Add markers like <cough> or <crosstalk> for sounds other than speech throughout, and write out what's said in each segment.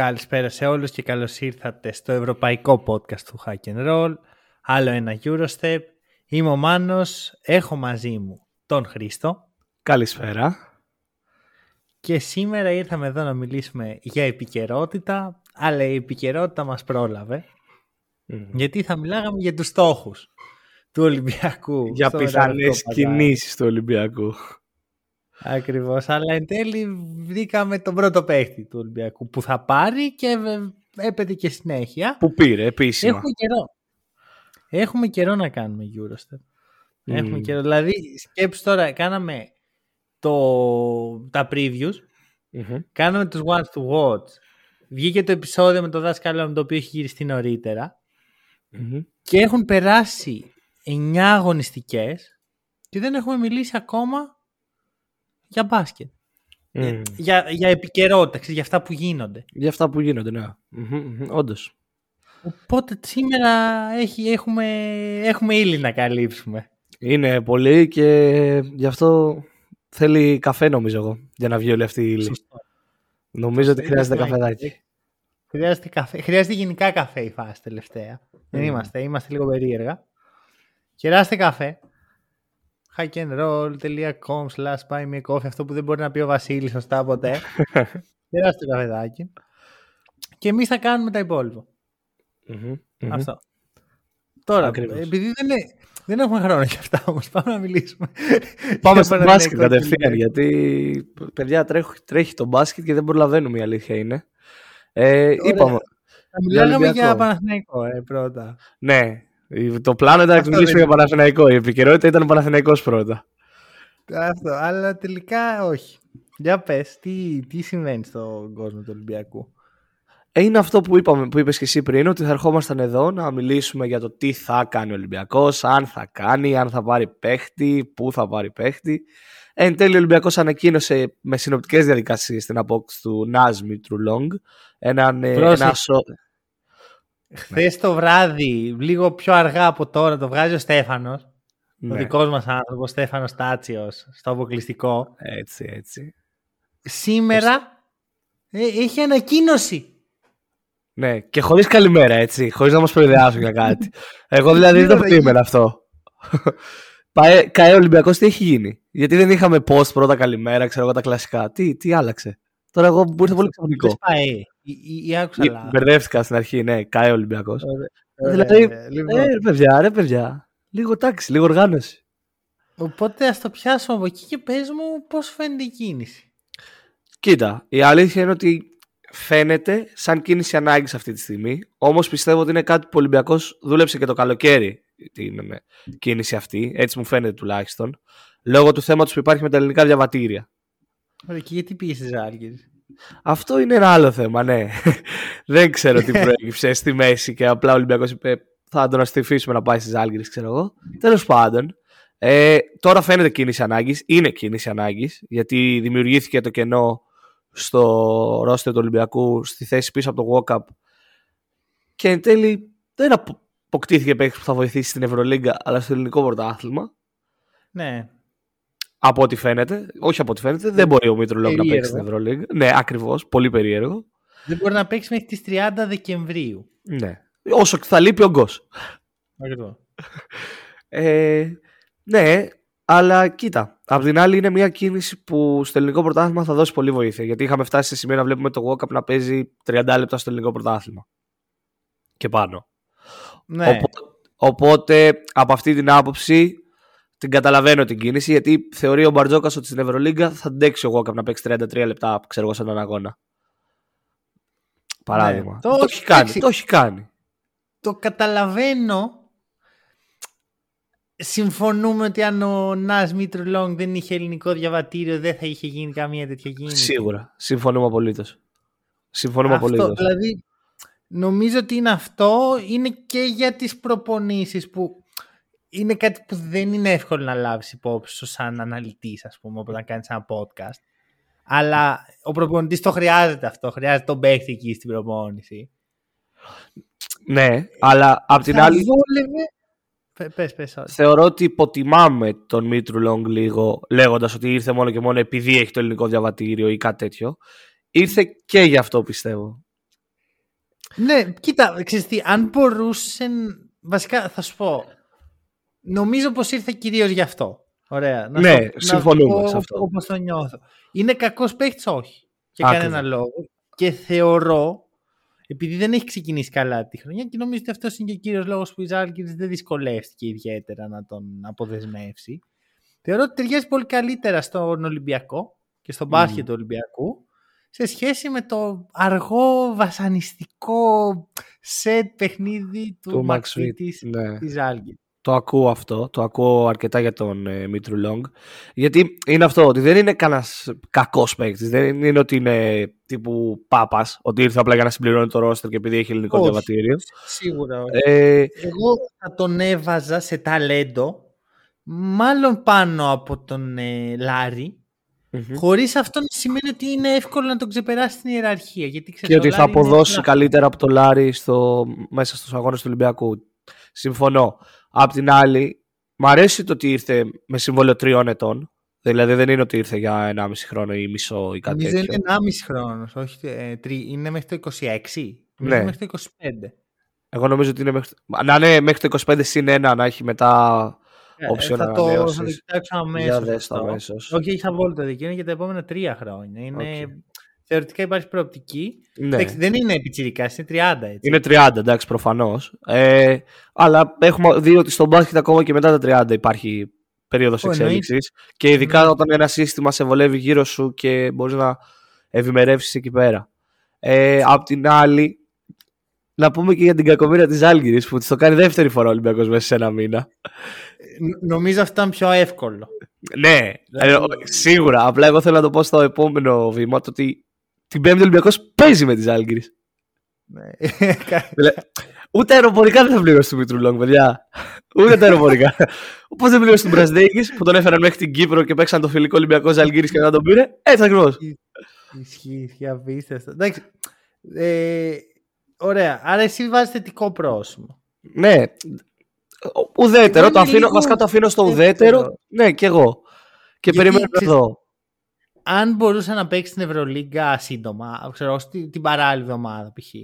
Καλησπέρα σε όλους και καλώς ήρθατε στο ευρωπαϊκό podcast του Hack and Roll. Άλλο ένα Eurostep. Είμαι ο Μάνος, έχω μαζί μου τον Χρήστο. Καλησπέρα. Και σήμερα ήρθαμε εδώ να μιλήσουμε για επικαιρότητα, αλλά η επικαιρότητα μας πρόλαβε. Γιατί θα μιλάγαμε για τους στόχους του Ολυμπιακού. Για πιθανές κινήσεις του Ολυμπιακού. Ακριβώς, αλλά εν τέλει βρήκαμε τον πρώτο παίχτη του Ολυμπιακού που θα πάρει και έπεται και συνέχεια. Που πήρε επίσημα. Έχουμε καιρό. Έχουμε καιρό να κάνουμε Eurostep. Mm. Έχουμε καιρό. Δηλαδή, σκέψου τώρα, κάναμε το, τα previews, mm-hmm. κάναμε τους ones to watch, βγήκε το επεισόδιο με το δάσκαλο με το οποίο έχει γυριστεί νωρίτερα mm-hmm. και έχουν περάσει 9 αγωνιστικές και δεν έχουμε μιλήσει ακόμα για μπάσκετ. Mm. Για, για επικαιρότητα, για αυτά που γίνονται. Για αυτά που γίνονται, ναι. Mm-hmm, Όντως. Οπότε σήμερα έχει, έχουμε, έχουμε ύλη να καλύψουμε. Είναι πολύ και γι' αυτό θέλει καφέ νομίζω εγώ για να βγει όλη αυτή η ύλη. Σωστό. Νομίζω Σωστό. ότι χρειάζεται καφεδάκι. Χρειάζεται, καφέ. χρειάζεται γενικά καφέ η φάση τελευταία. Mm. Δεν είμαστε, είμαστε λίγο περίεργα. Κεράστε καφέ hackandroll.com slash buy me coffee αυτό που δεν μπορεί να πει ο Βασίλης σωστά ποτέ. <laughs> Κεράστε το καφεδάκι. Και εμείς θα κάνουμε τα υπόλοιπα. Αυτό. Τώρα, Ακριβώς. επειδή δεν, είναι, δεν έχουμε χρόνο για αυτά όμως, πάμε να μιλήσουμε. Πάμε <laughs> στο μπάσκετ κατευθείαν, γιατί παιδιά τρέχει, τρέχει το μπάσκετ και δεν προλαβαίνουμε η αλήθεια είναι. Ε, είπαμε. Θα μιλάμε για Παναθηναϊκό ε, πρώτα. Ναι, το πλάνο ήταν να μιλήσουμε για Παναθηναϊκό. Η επικαιρότητα ήταν ο Παναθηναϊκός πρώτα. Αυτό, αλλά τελικά όχι. Για πες, τι, τι συμβαίνει στον κόσμο του Ολυμπιακού; Ε, είναι αυτό που, είπαμε, που είπες και εσύ πριν, ότι θα ερχόμασταν εδώ να μιλήσουμε για το τι θα κάνει ο Ολυμπιακός, αν θα κάνει, αν θα πάρει παίχτη, πού θα πάρει παίχτη. Ε, εν τέλει ο Ολυμπιακός ανακοίνωσε με συνοπτικές διαδικασίες την απόκτηση του Νάσμι Τρουλόγκ, έναν, ε, ένα, Χθες ναι. το βράδυ, λίγο πιο αργά από τώρα, το βγάζει ο Στέφανος. Ναι. Ο δικός μας άνθρωπος, ο Στέφανος Τάτσιο, στο αποκλειστικό. Έτσι, έτσι. Σήμερα ε, έχει ανακοίνωση. Ναι, και χωρίς καλημέρα, έτσι. Χωρίς να μας προειδεάσουν για κάτι. <laughs> Εγώ δηλαδή δεν το περίμενα αυτό. <laughs> Καέ ο Ολυμπιακός, τι έχει γίνει; Γιατί δεν είχαμε post πρώτα καλημέρα, ξέρω εγώ τα κλασικά. Τι, τι άλλαξε; Τώρα εγώ που ήρθε πολύ ξαφνικό. Ή, ή άκουσα λάθος. Μπερδεύτηκα στην αρχή, ναι, κάει ο Ολυμπιακός. Δηλαδή, λοιπόν. ε, ρε παιδιά, ρε παιδιά. Λίγο τάξη, λίγο οργάνωση. Οπότε ας το πιάσουμε από εκεί και πες μου πώς φαίνεται η κίνηση. Κοίτα, η αλήθεια είναι ότι φαίνεται σαν κίνηση ανάγκης αυτή τη στιγμή. Όμως πιστεύω ότι είναι κάτι που ο Ολυμπιακός δούλεψε και το καλοκαίρι την κίνηση αυτή. Έτσι μου φαίνεται τουλάχιστον. Λόγω του θέματος που υπάρχει με τα ελληνικά διαβατήρια. Ωραία, και γιατί πήγε στι αυτό είναι ένα άλλο θέμα, ναι. <laughs> Δεν ξέρω τι προέκυψε στη μέση και απλά ο Ολυμπιακός είπε θα τον αστηφίσουμε να πάει στις Άλγηρε, ξέρω εγώ. Τέλος πάντων, ε, τώρα φαίνεται κίνηση ανάγκης. Είναι κίνηση ανάγκης, γιατί δημιουργήθηκε το κενό στο ρόστερ του Ολυμπιακού στη θέση πίσω από το walk-up. Και εν τέλει δεν αποκτήθηκε παίκτης που θα βοηθήσει στην Ευρωλίγκα, αλλά στο ελληνικό πρωτάθλημα. Ναι. Από ό,τι φαίνεται. Όχι από ό,τι φαίνεται. Δεν μπορεί ο Μήτρολόγκ να παίξει στην Ευρωλίγα. Ναι, ακριβώς. Πολύ περίεργο. Δεν μπορεί να παίξει μέχρι τις 30 Δεκεμβρίου. Ναι. Όσο θα λείπει ο Γκος. Ακριβώς. ε, ναι, αλλά κοίτα. Απ' την άλλη είναι μια κίνηση που στο ελληνικό πρωτάθλημα θα δώσει πολύ βοήθεια. Γιατί είχαμε φτάσει σε σημείο να βλέπουμε το Walkup να παίζει 30 λεπτά στο ελληνικό πρωτάθλημα. Και πάνω. Ναι. Οπότε, οπότε από αυτή την άποψη την καταλαβαίνω την κίνηση γιατί θεωρεί ο Μπαρτζόκας ότι στην Ευρωλίγκα θα αντέξει ο Γόκαπ να παίξει 33 λεπτά, ξέρω εγώ, σε έναν αγώνα. Παράδειγμα. Ναι, το, το, έχει κάνει, το έχει κάνει. Το καταλαβαίνω. Συμφωνούμε ότι αν ο Νας Μήτρου Λόγκ δεν είχε ελληνικό διαβατήριο δεν θα είχε γίνει καμία τέτοια κίνηση. Σίγουρα. Συμφωνούμε απολύτως. Συμφωνούμε απολύτως. Δηλαδή, νομίζω ότι είναι αυτό. Είναι και για τις προπονήσεις που είναι κάτι που δεν είναι εύκολο να λάβεις υπόψη σου σαν αναλυτής, ας πούμε, όταν κάνεις ένα podcast. Αλλά ο προπονητής το χρειάζεται αυτό. Χρειάζεται τον παίχτη εκεί στην προπόνηση. Ναι, αλλά απ' την άλλη. Πες, πες, Θεωρώ ότι υποτιμάμε τον Μήτρου Λόγκ λίγο λέγοντας ότι ήρθε μόνο και μόνο επειδή έχει το ελληνικό διαβατήριο ή κάτι τέτοιο. Ήρθε και γι' αυτό πιστεύω. Ναι, κοίτα, ξέρεις τι, αν μπορούσε. Βασικά θα σου πω. Νομίζω πως ήρθε κυρίως γι' αυτό. Ωραία. Να ναι, συμφωνούμε σε αυτό. Όπω το νιώθω. Είναι κακός παίχτη, όχι. Και κανένα λόγο. Και θεωρώ, επειδή δεν έχει ξεκινήσει καλά τη χρονιά και νομίζω ότι αυτός είναι και ο κύριος λόγος που η Ζάλγκη δεν δυσκολεύτηκε ιδιαίτερα να τον αποδεσμεύσει. Θεωρώ ότι ταιριάζει πολύ καλύτερα στον Ολυμπιακό και στον μπάσκετ του Ολυμπιακού σε σχέση με το αργό βασανιστικό σετ παιχνίδι του, του Max της, ναι. της Το ακούω αυτό, το ακούω αρκετά για τον ε, Μίτρου Λόγκ. Γιατί είναι αυτό, ότι δεν είναι κανένας κακός παίκτης. Δεν είναι ότι είναι τύπου Πάπας, ότι ήρθε απλά για να συμπληρώνει το ρόστερ και επειδή έχει ελληνικό όχι, διαβατήριο. Σίγουρα όχι. Ε... Εγώ θα τον έβαζα σε ταλέντο, μάλλον πάνω από τον ε, Λάρη, Mm-hmm. Χωρίς αυτό να σημαίνει ότι είναι εύκολο να τον ξεπεράσει στην ιεραρχία. Γιατί, ξέρεις, και ότι θα αποδώσει καλύτερα από τον Λάρη στο, μέσα στους αγώνες του Ολυμπιακού. Συμφωνώ. Απ' την άλλη, μου αρέσει το ότι ήρθε με συμβόλαιο τριών ετών. Δηλαδή δεν είναι ότι ήρθε για 1,5 χρόνο ή μισό ή κάτι τέτοιο. Δεν είναι 1,5 χρόνος, όχι. Ε, είναι μέχρι το 26. Ναι. Μέχρι το 25. Εγώ νομίζω ότι είναι μέχρι. Να είναι μέχρι το 25 συν 1 να έχει μετά Option θα, το, θα το κοιτάξω αμέσως. Όχι, έχει απόλυτο δίκιο. Είναι για τα επόμενα τρία χρόνια. Είναι... Okay. Θεωρητικά υπάρχει προοπτική. Ναι. δεν είναι επιτσιρικά, είναι 30 έτσι. Είναι 30, εντάξει, προφανώς. Ε, αλλά έχουμε δει ότι στον μπάσκετ ακόμα και μετά τα 30 υπάρχει περίοδος εξέλιξης. Και ειδικά όταν ένα σύστημα σε βολεύει γύρω σου και μπορείς να ευημερεύσεις εκεί πέρα. Ε, απ' την άλλη, να πούμε και για την κακομοίρα της Άλγηρη που τη το κάνει δεύτερη φορά ο Ολυμπιακός μέσα σε ένα μήνα. Νομίζω αυτό ήταν πιο εύκολο. Ναι, δηλαδή... σίγουρα. Απλά εγώ θέλω να το πω στο επόμενο βήμα το ότι την Πέμπτη Ολυμπιακός παίζει με τις Άλγηρε. Ναι. Ούτε αεροπορικά δεν θα πληρώσει του Μήτρου Λόγκ, παιδιά. Ούτε τα αεροπορικά. <laughs> Όπω δεν πληρώσει τον Μπρασδέκη που τον έφεραν μέχρι την Κύπρο και παίξαν το φιλικό Ολυμπιακός Ζαλγκύρη και να τον πήρε. Έτσι ακριβώς. Ισχύει, ισχύει, απίστευτο. Εντάξει. Ε, ωραία. Άρα εσύ βάζεις θετικό πρόσημο. Ναι. Ουδέτερο. Το αφήνω, βασικά το αφήνω στο ουδέτερο. Ναι, κι εγώ. Και περιμένω εδώ. Αν μπορούσε να παίξει την Ευρωλίγκα σύντομα, ξέρω, την παράλληλη εβδομάδα π.χ.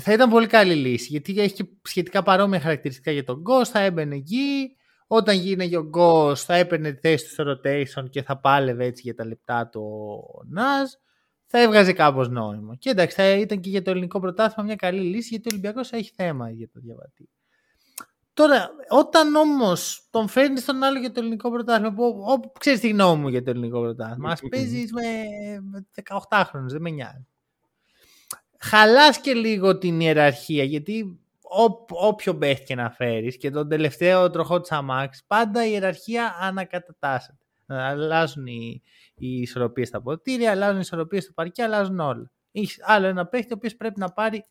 Θα ήταν πολύ καλή λύση γιατί έχει και σχετικά παρόμοια χαρακτηριστικά για τον Ghost. Θα έμπαινε εκεί. Όταν γίνε ο Ghost, θα έπαιρνε τη θέση του στο rotation και θα πάλευε έτσι για τα λεπτά το Ναζ θα έβγαζε κάπως νόημα. Και εντάξει, θα ήταν και για το ελληνικό πρωτάθλημα μια καλή λύση, γιατί ο Ολυμπιακός έχει θέμα για το διαβατή. Τώρα, όταν όμως τον φέρνεις στον άλλο για το ελληνικό πρωτάθλημα, όπου ξέρεις τη γνώμη μου για το ελληνικό πρωτάθλημα, α <laughs> παίζεις με 18χρονου, δεν με νοιάζει. Χαλάς και λίγο την ιεραρχία, γιατί ό, όποιο παίχτη και να φέρεις και τον τελευταίο τροχό της Αμάξ, πάντα η ιεραρχία ανακατατάσσεται. Αλλάζουν οι, οι ισορροπίες στα ποτήρια, αλλάζουν οι ισορροπίες στο παρκέ, αλλάζουν όλα. Έχεις άλλο ένα παίχτη ο οποίος πρέπει να πάρει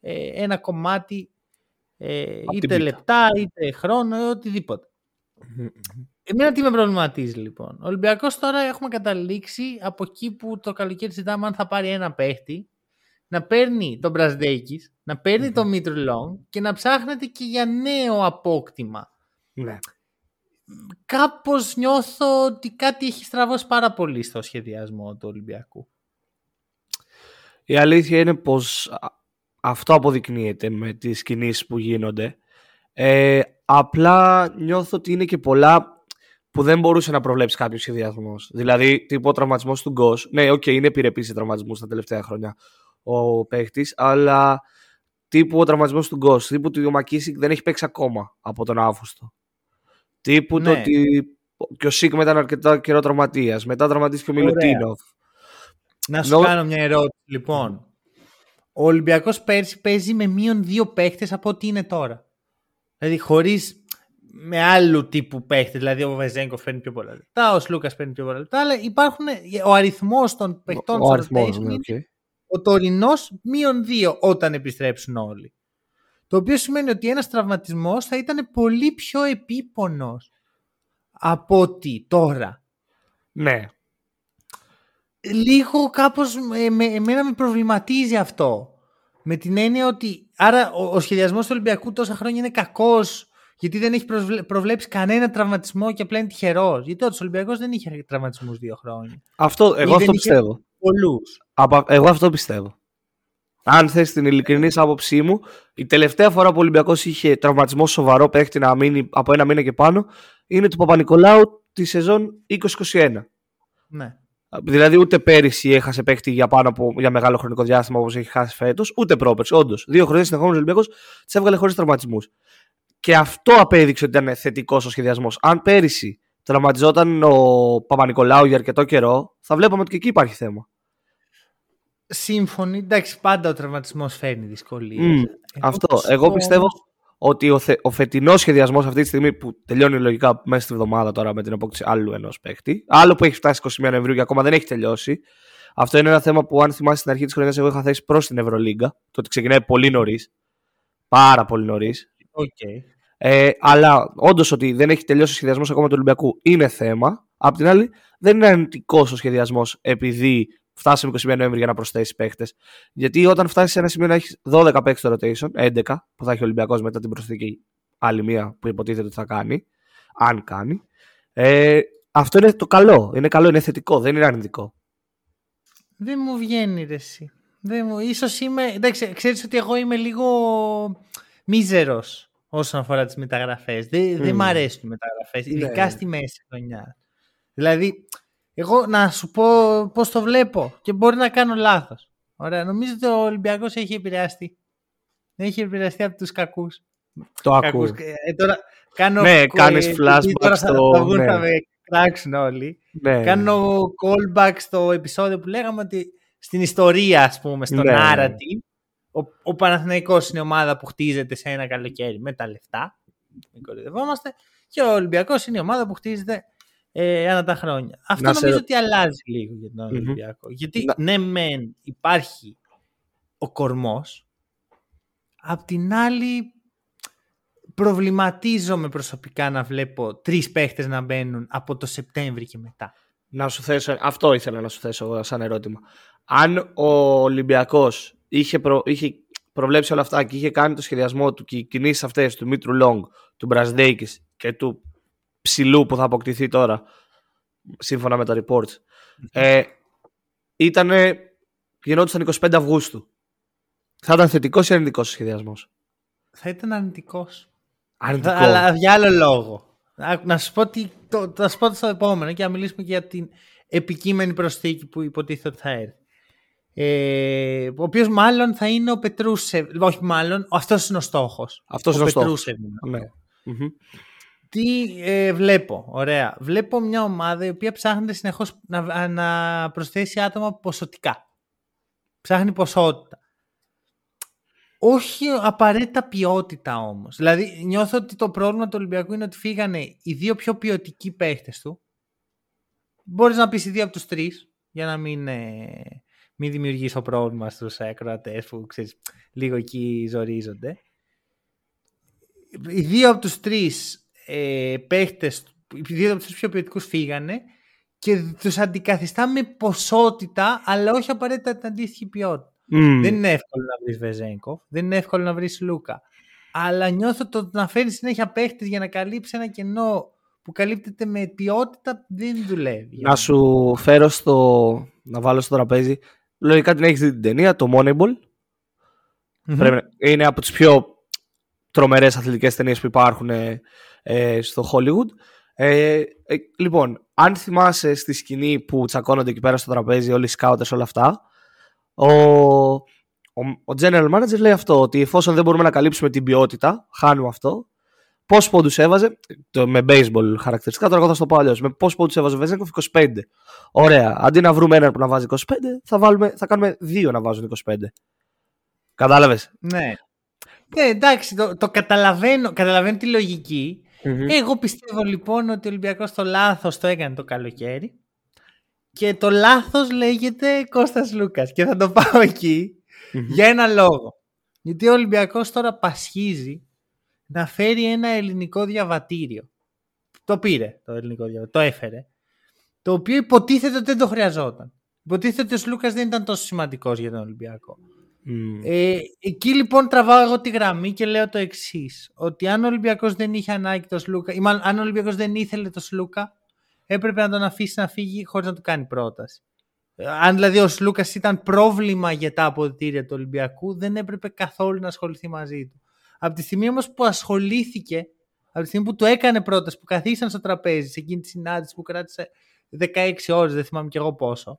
ε, ένα κομμάτι ε, είτε λεπτά, είτε χρόνο, οτιδήποτε. Εμένα τι με προβληματίζει λοιπόν. Ο Ολυμπιακός τώρα έχουμε καταλήξει από εκεί που το καλοκαίρι συζητάμε αν θα πάρει ένα παίχτη, να παίρνει τον Μπρασδέκη, να παίρνει τον Μίτρου Λόγκ και να ψάχνεται και για νέο απόκτημα. Ναι κάπως νιώθω ότι κάτι έχει στραβώσει πάρα πολύ στο σχεδιασμό του Ολυμπιακού. Η αλήθεια είναι πως αυτό αποδεικνύεται με τις κινήσεις που γίνονται. Ε, απλά νιώθω ότι είναι και πολλά που δεν μπορούσε να προβλέψει κάποιος σχεδιασμός. Δηλαδή, τύπου ο τραυματισμός του Goss. Ναι, OK, okay, είναι επιρρεπής σε τραυματισμούς τα τελευταία χρόνια ο παίχτης, αλλά τύπου ο τραυματισμός του Γκος, τύπου του Μακίσικ δεν έχει παίξει ακόμα από τον Αύγουστο. Τύπου το ναι. ότι και ο Σίγμα ήταν αρκετά καιρό τραυματίας. Μετά τραυματίστηκε ο Μιλουτίνοφ. Να σου κάνω μια ερώτηση λοιπόν. Ο Ολυμπιακός πέρσι παίζει με μείον δύο παίχτες από ό,τι είναι τώρα. Δηλαδή χωρίς με άλλου τύπου παίχτες. Δηλαδή ο Βεζέγκο φέρνει πιο πολλά λεπτά, ο Σλούκας παίρνει πιο πολλά λεπτά. Αλλά υπάρχουν ο αριθμός των παιχτών ο, ο ναι, ο τωρινός μείον δύο όταν επιστρέψουν όλοι. Το οποίο σημαίνει ότι ένας τραυματισμός θα ήταν πολύ πιο επίπονος από ότι τώρα. Ναι. Λίγο κάπως με, εμένα με προβληματίζει αυτό. Με την έννοια ότι άρα ο, ο σχεδιασμός του Ολυμπιακού τόσα χρόνια είναι κακός γιατί δεν έχει προβλέψει κανένα τραυματισμό και απλά είναι τυχερός. Γιατί ο Ολυμπιακός δεν είχε τραυματισμούς δύο χρόνια. Αυτό, εγώ αυτό πιστεύω. Πολλούς. Εγώ αυτό πιστεύω. αν θες την ειλικρινής άποψή μου, η τελευταία φορά που ο Ολυμπιακός είχε τραυματισμό σοβαρό παίχτη να μείνει από ένα μήνα και πάνω είναι του Παπα-Νικολάου τη σεζόν 2021. Ναι. Δηλαδή ούτε πέρυσι έχασε παίχτη για πάνω από για μεγάλο χρονικό διάστημα όπως έχει χάσει φέτος, ούτε πρόπερση. Όντως, δύο χρόνια συνεχόμενο Ολυμπιακός τις έβγαλε χωρίς τραυματισμούς. Και αυτό απέδειξε ότι ήταν θετικός ο σχεδιασμός. Αν πέρυσι τραυματιζόταν ο Παπα-Νικολάου για αρκετό καιρό, θα βλέπαμε ότι και εκεί υπάρχει θέμα. Σύμφωνοι. Εντάξει, πάντα ο τραυματισμός φέρνει δυσκολίες. αυτό. Εγώ πιστεύω ότι ο, θε, ο φετινός σχεδιασμός αυτή τη στιγμή που τελειώνει λογικά μέσα στη βδομάδα τώρα με την απόκτηση άλλου ενός παίχτη, άλλο που έχει φτάσει 21 Νοεμβρίου και ακόμα δεν έχει τελειώσει. Αυτό είναι ένα θέμα που, αν θυμάσαι στην αρχή της χρονιάς, εγώ είχα θέσει προς την Ευρωλίγκα. Το ότι ξεκινάει πολύ νωρίς. Πάρα πολύ νωρίς. Okay. Ε, αλλά όντως ότι δεν έχει τελειώσει ο σχεδιασμός ακόμα του Ολυμπιακού είναι θέμα. Απ' την άλλη, δεν είναι αρνητικός ο σχεδιασμός επειδή φτάσαμε 21 Νοέμβρη για να προσθέσει παίχτες. Γιατί όταν φτάσεις σε ένα σημείο να έχεις 12 παίχτες στο rotation, 11 που θα έχει ο Ολυμπιακός μετά την προσθήκη άλλη μία που υποτίθεται ότι θα κάνει, αν κάνει. Ε, αυτό είναι το καλό. Είναι καλό, είναι θετικό, δεν είναι αρνητικό. Δεν μου βγαίνει ρε εσύ. Δεν μου... Ίσως είμαι... Εντάξει, ξέρεις ότι εγώ είμαι λίγο μίζερος όσον αφορά τις μεταγραφές. Δεν, mm. δεν μ' αρέσουν οι μεταγραφές, ειδικά ναι. στη μέση χρονιά. Δηλαδή, εγώ να σου πω πώς το βλέπω και μπορεί να κάνω λάθος. Ωραία, νομίζω ότι ο Ολυμπιακός έχει επηρεαστεί. Έχει επηρεαστεί από τους κακούς. Το ακούω. Ε, τώρα κάνω ναι, κάνεις flashback στο... Θα, βγουν, ναι. θα με κράξουν όλοι. Ναι. Κάνω callback στο επεισόδιο που λέγαμε ότι στην ιστορία, ας πούμε, στο ναι. narrative, ο, ο Παναθηναϊκός είναι ομάδα που χτίζεται σε ένα καλοκαίρι με τα λεφτά. Μην κορυδευόμαστε. Και ο Ολυμπιακός είναι η ομάδα που χτίζεται ε, ανά τα χρόνια. Αυτό νομίζω ότι αλλάζει λίγο για τον Ολυμπιακό. Γιατί ναι, μεν υπάρχει ο κορμός, απ' την άλλη προβληματίζομαι προσωπικά να βλέπω τρεις παίχτες να μπαίνουν από το Σεπτέμβρη και μετά. Να σου θέσω, αυτό ήθελα να σου θέσω σαν ερώτημα. Αν ο Ολυμπιακός είχε, είχε προβλέψει όλα αυτά και είχε κάνει το σχεδιασμό του και οι κινήσεις αυτές του Μήτρου Λόγκ, του Μπρασδέικη και του ψηλού που θα αποκτηθεί τώρα, σύμφωνα με τα reports, ε, ήταν, γινόντουσαν 25 Αυγούστου. Θα ήταν θετικός ή αρνητικός ο σχεδιασμός; Θα ήταν αρνητικός. Αρνητικό. Αλλά για άλλο λόγο. Να σου πω, τι, το, θα σου πω στο επόμενο και να μιλήσουμε και για την επικείμενη προσθήκη που υποτίθεται ότι θα έρθει. Ε, ο οποίος μάλλον θα είναι ο Πετρούσεβ. Όχι, μάλλον, αυτός είναι ο στόχος. Αυτός είναι ο στόχος. Ναι. Τι ε, βλέπω, ωραία. Βλέπω μια ομάδα η οποία ψάχνεται συνεχώς να, να προσθέσει άτομα ποσοτικά. Ψάχνει ποσότητα. Όχι απαραίτητα ποιότητα όμως. Δηλαδή νιώθω ότι το πρόβλημα του Ολυμπιακού είναι ότι φύγανε οι δύο πιο ποιοτικοί παίχτες του. Μπορείς να πεις οι δύο από τους τρεις για να μην, ε, μην δημιουργήσω πρόβλημα στους ακροατές που ξέρεις, λίγο εκεί ζορίζονται. Οι δύο από τους τρεις ε, παίχτες, δύο από τους πιο ποιοτικούς φύγανε και τους αντικαθιστά με ποσότητα, αλλά όχι απαραίτητα την αντίστοιχη ποιότητα. Δεν είναι εύκολο να βρεις Βεζέγκοφ, δεν είναι εύκολο να βρεις Λούκα. Αλλά νιώθω το να φέρεις συνέχεια παίχτες για να καλύψει ένα κενό που καλύπτεται με ποιότητα δεν δουλεύει. Να σου φέρω στο. να βάλω στο τραπέζι. Λογικά την έχεις δει την ταινία, το Moneyball. Πρέπει, είναι από τις πιο τρομερές αθλητικές ταινίες που υπάρχουν ε, στο Hollywood. Ε, ε, λοιπόν, αν θυμάσαι στη σκηνή που τσακώνονται εκεί πέρα στο τραπέζι, όλοι οι σκάουτες, όλα αυτά, ο, ο, ο general manager λέει αυτό, ότι εφόσον δεν μπορούμε να καλύψουμε την ποιότητα, χάνουμε αυτό, Πόσου πόντους έβαζε, το, με baseball χαρακτηριστικά, τώρα εγώ θα το πω αλλιώς. Με πόσου πόντους έβαζε ο Βεζέγκοφ, 25. Ωραία. Αντί να βρούμε έναν που να βάζει 25, θα, βάλουμε, θα κάνουμε δύο να βάζουν 25. Κατάλαβες; Ναι. Ναι, εντάξει, το, το καταλαβαίνω, καταλαβαίνω τη λογικη Εγώ πιστεύω λοιπόν ότι ο Ολυμπιακός το λάθος το έκανε το καλοκαίρι και το λάθος λέγεται Κώστας Λούκας και θα το πάω για ένα λόγο. Γιατί ο Ολυμπιακός τώρα πασχίζει να φέρει ένα ελληνικό διαβατήριο. Το πήρε το ελληνικό διαβατήριο, το έφερε. Το οποίο υποτίθεται ότι δεν το χρειαζόταν. Υποτίθεται ότι ο Λούκας δεν ήταν τόσο σημαντικός για τον Ολυμπιακό. Ε, εκεί λοιπόν τραβάω εγώ τη γραμμή και λέω το εξής. Ότι αν ο Ολυμπιακός δεν είχε ανάγκη το Σλούκα, ή μάλλον αν ο Ολυμπιακός δεν ήθελε το Σλούκα, έπρεπε να τον αφήσει να φύγει χωρίς να του κάνει πρόταση. Αν δηλαδή ο Σλούκας ήταν πρόβλημα για τα αποδητήρια του Ολυμπιακού, δεν έπρεπε καθόλου να ασχοληθεί μαζί του. Από τη στιγμή όμως που ασχολήθηκε, από τη στιγμή που του έκανε πρόταση, που καθίσαν στο τραπέζι σε εκείνη τη συνάντηση που κράτησε 16 ώρες, δεν θυμάμαι κι εγώ πόσο,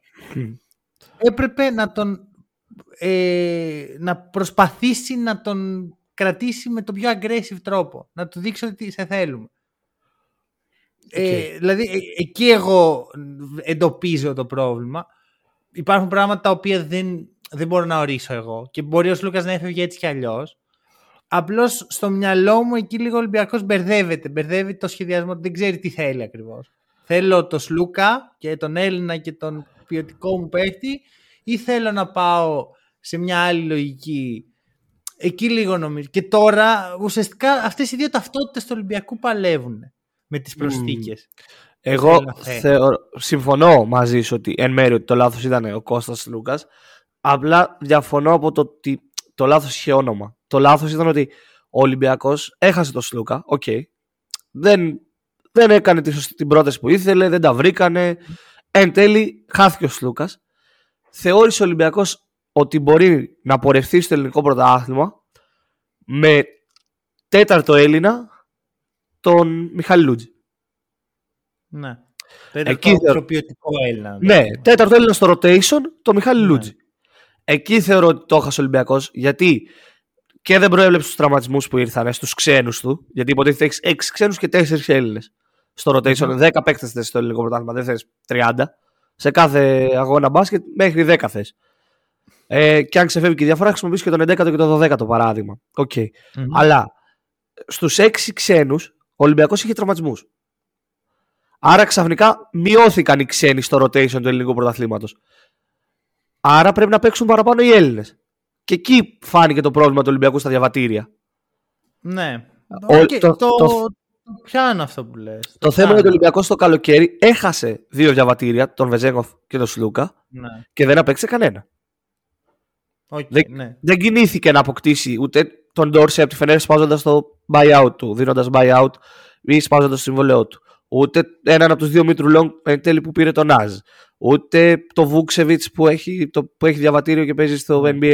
έπρεπε να τον ε, να προσπαθήσει να τον κρατήσει με τον πιο aggressive τρόπο. Να του δείξει ότι σε θέλουμε. Ε, δηλαδή, ε, εκεί εγώ εντοπίζω το πρόβλημα. Υπάρχουν πράγματα τα οποία δεν, δεν μπορώ να ορίσω εγώ. Και μπορεί ο Λούκας να έφευγε έτσι κι αλλιώς. Απλώς στο μυαλό μου εκεί λίγο ο Ολυμπιακός μπερδεύεται. Μπερδεύει το σχεδιασμό. Δεν ξέρει τι θέλει ακριβώς. Θέλω τον Σλούκα και τον Έλληνα και τον ποιοτικό μου παίχτη, ή θέλω να πάω σε μια άλλη λογική; Εκεί λίγο νομίζω. Και τώρα ουσιαστικά αυτές οι δύο ταυτότητες του Ολυμπιακού παλεύουν με τις προσθήκες. Εγώ συμφωνώ μαζί σου ότι εν μέρει ότι το λάθος ήταν ο Κώστας Σλούκας. Απλά διαφωνώ από το ότι το λάθος είχε όνομα. Το λάθος ήταν ότι ο Ολυμπιακός έχασε το Σλούκα. Οκ. Δεν, δεν έκανε την πρόταση που ήθελε, δεν τα βρήκανε. Εν τέλει χάθηκε ο Σλούκας. Θεώρησε ο Ολυμπιακός ότι μπορεί να πορευτεί στο ελληνικό πρωτάθλημα με τέταρτο Έλληνα τον Μιχάλη Λούτζη. Ναι. Εκεί το ποιοτικό Έλληνα. Ναι, τέταρτο Έλληνα στο rotation, το Μιχάλη ναι. Λούτζη. Εκεί θεωρώ ότι το έχασε ο Ολυμπιακός, γιατί και δεν προέβλεψε τους τραυματισμούς που ήρθαν στους ξένους του, γιατί υποτίθεται έχεις 6 ξένους και 4 Έλληνες. Στο rotation, mm. 10 παίκτες στο ελληνικό πρωτάθλημα, δεν θες 30. Σε κάθε αγώνα μπάσκετ μέχρι 10 θες. Ε, και αν ξεφεύγει και η διαφορά, χρησιμοποιήσει και τον 11ο και τον 12ο παράδειγμα. Okay. Mm-hmm. Αλλά στους 6 ξένους, ο Ολυμπιακός είχε τραυματισμούς. Άρα ξαφνικά μειώθηκαν οι ξένοι στο rotation του ελληνικού πρωταθλήματος. Άρα πρέπει να παίξουν παραπάνω οι Έλληνες. Και εκεί φάνηκε το πρόβλημα του Ολυμπιακού στα διαβατήρια. Ναι. Ο, okay, το, το, το, πιάνω αυτό που λες. Το, θέμα είναι ότι ο Ολυμπιακός το καλοκαίρι έχασε δύο διαβατήρια, τον Βεζέγκοφ και τον Σλούκα, ναι. και δεν απέξε κανένα. Okay, δεν, ναι. δεν κινήθηκε να αποκτήσει ούτε τον Ντόρσε από τη Φενέρ σπάζοντας το buyout του, δίνοντας buyout ή σπάζοντας το συμβολέο του. Ούτε έναν από τους δύο Μήτρου Λόγκ εν τέλει που πήρε τον Ναζ. Ούτε το Βούξεβιτ που έχει, το, που έχει διαβατήριο και παίζει στο NBA. Ναι.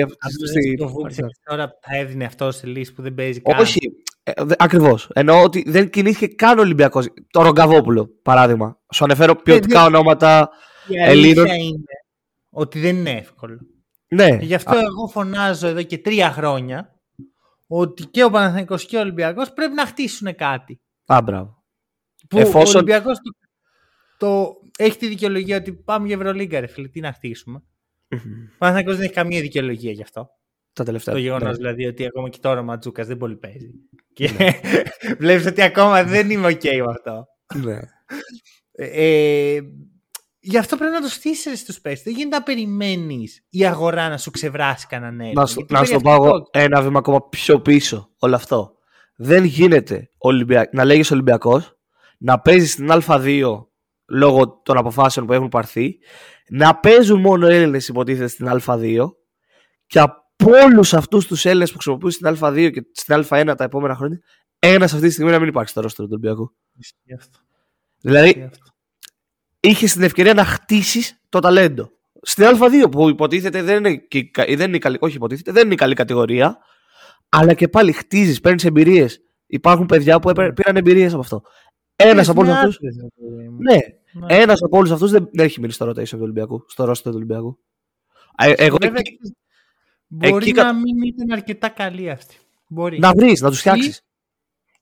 Στη... Το Βούξεβιτ τώρα θα έδινε αυτό σε λύση που δεν παίζει καν. Όχι. Ε, Ακριβώς. Εννοώ ότι δεν κινήθηκε καν ο Ολυμπιακός. Το Ρογκαβόπουλο, παράδειγμα. Σου αναφέρω ποιοτικά ε, ονόματα Ελλήνων. είναι ότι δεν είναι εύκολο. Ναι. Γι' αυτό εγώ φωνάζω εδώ και τρία χρόνια ότι και ο Παναθηναϊκός και ο Ολυμπιακός πρέπει να χτίσουν κάτι. Α, μπράβο. Που Εφόσον... ο Ολυμπιακός το, το, έχει τη δικαιολογία ότι πάμε για Ευρωλίγκα ρε φίλε, τι να χτίσουμε. Mm-hmm. Ο Παναθηναϊκός δεν έχει καμία δικαιολογία γι' αυτό. Τα τελευταία. Το γεγονός ναι. δηλαδή ότι ακόμα και τώρα ο Ματζούκας δεν πολύ παίζει. Και ναι. <laughs> βλέπεις ότι ακόμα δεν είμαι OK με αυτό. Ναι. Ε, Γι' αυτό πρέπει να το στήσει στους παίκτες. Δεν γίνεται να περιμένεις η αγορά να σου ξεβράσει κανέναν έργο. Να, σου, να σου το πάω ένα βήμα ακόμα πιο πίσω όλο αυτό. Δεν γίνεται Ολυμπια... να λέγεις Ολυμπιακός, να παίζεις στην Α2 λόγω των αποφάσεων που έχουν πάρθει, να παίζουν μόνο Έλληνες υποτίθεται στην Α2 και από όλους αυτούς τους Έλληνες που χρησιμοποιούν στην Α2 και στην Α1 τα επόμενα χρόνια, ένας αυτή τη στιγμή να μην υπάρχει στο ρόστρο του Ολυμπιακού. Δηλαδή, είχες την ευκαιρία να χτίσεις το ταλέντο. Στην Α2 που υποτίθεται δεν είναι, δεν είναι καλή, όχι υποτίθεται, δεν είναι καλή κατηγορία, αλλά και πάλι χτίζεις, παίρνεις εμπειρίες. Υπάρχουν παιδιά που πήραν εμπειρίες από αυτό. Ένας από όλους αυτού. Ναι, ναι. ένας από όλους αυτούς δεν, έχει μείνει στο rotation του Ολυμπιακού, στο ρόστο του Ολυμπιακού. Ε, εγώ, Μπορεί να μην ήταν αρκετά καλή αυτή. Μπορεί. Να βρεις, να τους φτιάξεις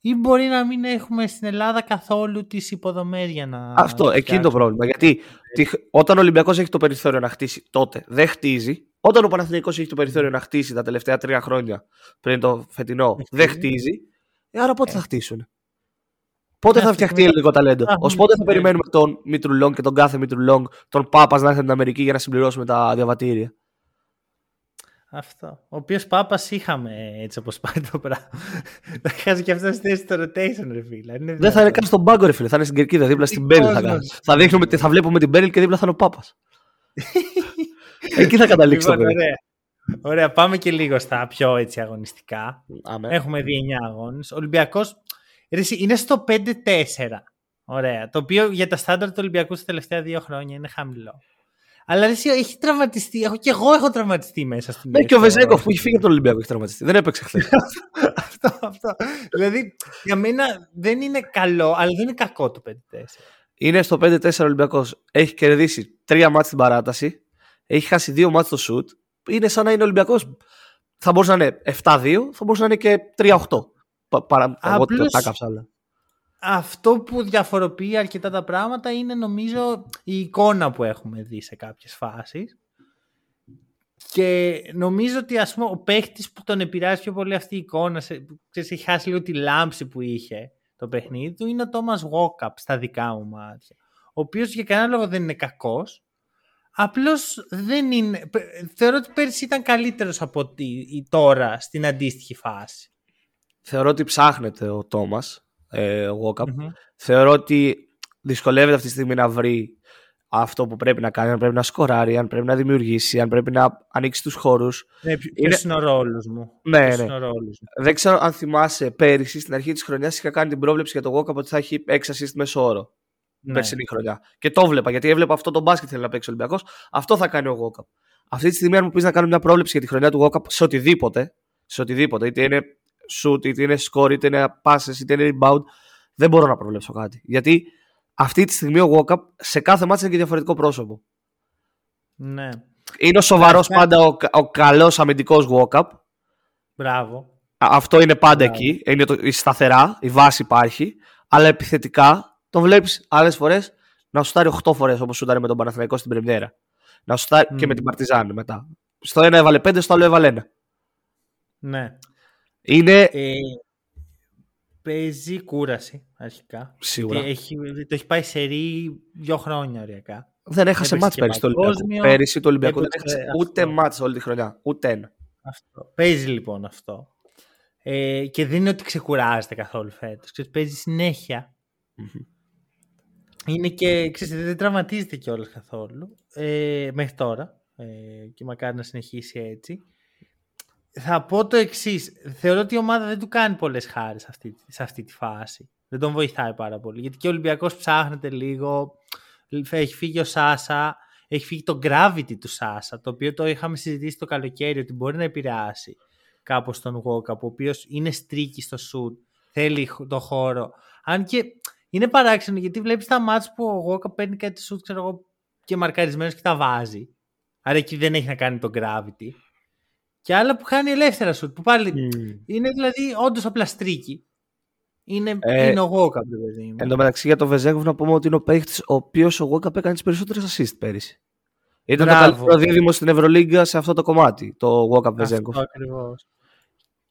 ή μπορεί να μην έχουμε στην Ελλάδα καθόλου τις υποδομές για να... Αυτό, εκεί είναι το πρόβλημα. Γιατί όταν ο Ολυμπιακός έχει το περιθώριο να χτίσει τότε, δεν χτίζει. Όταν ο Παναθηναϊκός έχει το περιθώριο να χτίσει τα τελευταία τρία χρόνια πριν το φετινό, δεν χτίζει. Ε, άρα πότε ε. θα χτίσουν; Πότε θα φτιαχτεί ελληνικό ταλέντο. Ω πότε θα περιμένουμε τον Μήτρου και τον κάθε Μήτρου τον Πάπας να έρθει την Αμερική για να συμπληρώσουμε τα διαβατήρια; Αυτό. Ο οποίος Πάπας είχαμε έτσι όπως πάει το πράγμα. Θα χάσει και αυτό στη θέση στο rotation, ρε φίλε. Δεν θα είναι καν στον πάγκο, ρε φίλε. Θα είναι στην κερκίδα δίπλα στην Μπέλ. Θα, θα, δείχνουμε, θα βλέπουμε την Μπέλ και δίπλα θα είναι ο Πάπας. Εκεί θα καταλήξει λοιπόν, το ωραία. ωραία, πάμε και λίγο στα πιο έτσι αγωνιστικά. Έχουμε δει 9 αγώνες. Ο Ολυμπιακός είναι στο 5-4. Ωραία. Το οποίο για τα στάνταρ του Ολυμπιακού στα τελευταία δύο χρόνια είναι χαμηλό. Αλλά εσύ έχει τραυματιστεί. Έχω, και εγώ έχω τραυματιστεί μέσα στην Ναι, και ο Βεζέγκοφ που έχει φύγει από τον Ολυμπιακό έχει τραυματιστεί. Δεν έπαιξε χθες. <laughs> αυτό, αυτό. δηλαδή για μένα δεν είναι καλό, αλλά δεν είναι κακό το 5-4. Είναι στο 5-4 Ολυμπιακός. Έχει κερδίσει τρία μάτια στην παράταση. Έχει χάσει δύο μάτια στο σουτ. Είναι σαν να είναι Ολυμπιακός. Θα μπορούσε να είναι 7-2, θα μπορούσε να είναι και 3-8. Παρά Απλώς... τα κάψα, Αυτό που διαφοροποιεί αρκετά τα πράγματα είναι νομίζω η εικόνα που έχουμε δει σε κάποιες φάσεις. Και νομίζω ότι ας πούμε ο παίχτης που τον επηρεάζει πιο πολύ αυτή η εικόνα, σε, ξέρεις, έχει χάσει λίγο τη λάμψη που είχε το παιχνίδι του, είναι ο Τόμας Γόκαπ στα δικά μου μάτια. Ο οποίος για κανένα λόγο δεν είναι κακός, απλώς δεν είναι... Θεωρώ ότι πέρσι ήταν καλύτερος από ότι τώρα στην αντίστοιχη φάση. Θεωρώ ότι ψάχνεται ο Τόμας, ε, ο γοκαπ Θεωρώ ότι δυσκολεύεται αυτή τη στιγμή να βρει αυτό που πρέπει να κάνει, αν πρέπει να σκοράρει, αν πρέπει να δημιουργήσει, αν πρέπει να ανοίξει τους χώρους. Ναι, ποιο είναι... είναι ο ρόλος μου; Ναι, ναι. Δεν ξέρω αν θυμάσαι πέρυσι, στην αρχή της χρονιάς, είχα κάνει την πρόβλεψη για το Walkup ότι θα έχει 6 assist μέσω όρο. Ναι. Περσινή χρονιά. Και το βλέπα, γιατί έβλεπα αυτό το μπάσκετ θέλει να παίξει ο Ολυμπιακός. Αυτό θα κάνει ο Walkup. Αυτή τη στιγμή, αν μου πεις να κάνω μια πρόβλεψη για τη χρονιά του Walkup σε οτιδήποτε, σε οτιδήποτε, είτε είναι shoot, είτε είναι score, είτε είναι passes, είτε είναι rebound, δεν μπορώ να προβλέψω κάτι. Γιατί αυτή τη στιγμή ο Walkup σε κάθε μάτσο είναι και διαφορετικό πρόσωπο. Ναι. Είναι ο σοβαρός πάντα ο, ο καλός αμυντικός Walkup. Μπράβο. Αυτό είναι πάντα εκεί. Είναι το, η σταθερά, η βάση υπάρχει. Αλλά επιθετικά τον βλέπεις άλλες φορές να σου 8 φορές όπως σου με τον Παναθηναϊκό στην Πρεμιέρα. Να σου mm. και με την Παρτιζάν μετά. Στο ένα έβαλε 5, στο άλλο έβαλε 1. Ναι. Είναι. Ε, παίζει κούραση αρχικά. Σίγουρα. Έχει, το έχει πάει σε ρί δύο χρόνια ωριακά. Δεν έχασε μάτς πέρυσι το Ολυμπιακό. Πέρυσι το Ολυμπιακό δεν έχασε ούτε μάτς όλη τη χρονιά. Ούτε ένα. Αυτό. Παίζει λοιπόν αυτό. Ε, και δεν είναι ότι ξεκουράζεται καθόλου φέτος. Παίζει συνέχεια. Mm-hmm. Είναι και, ξέρεις, δεν τραυματίζεται κιόλας καθόλου ε, μέχρι τώρα ε, και μακάρι να συνεχίσει έτσι θα πω το εξής. Θεωρώ ότι η ομάδα δεν του κάνει πολλές χάρες σε αυτή, σε αυτή τη φάση. Δεν τον βοηθάει πάρα πολύ. Γιατί και ο Ολυμπιακός ψάχνεται λίγο. Έχει φύγει ο Σάσα. Έχει φύγει το gravity του Σάσα. Το οποίο το είχαμε συζητήσει το καλοκαίρι ότι μπορεί να επηρεάσει κάπως τον Γόκαπ, ο οποίος είναι στρίκι στο σουτ. Θέλει το χώρο. Αν και είναι παράξενο γιατί βλέπεις τα μάτς που ο Γόκαπ παίρνει κάτι σουτ ξέρω εγώ, και μαρκαρισμένος και τα βάζει. Άρα εκεί δεν έχει να κάνει το gravity και άλλα που χάνει ελεύθερα σου. Που πάλι είναι δηλαδή όντως απλά στρίκι. Είναι, ε, είναι ο Γόκαπ, παιδί Εν τω μεταξύ για τον Βεζέγκοφ να πούμε ότι είναι ο παίχτης ο οποίος ο Γόκαπ έκανε τις περισσότερες assist πέρυσι. Ήταν το καλύτερο δίδυμο στην Ευρωλίγκα σε αυτό το κομμάτι, το Γόκαπ Βεζέγκοφ. ακριβώς.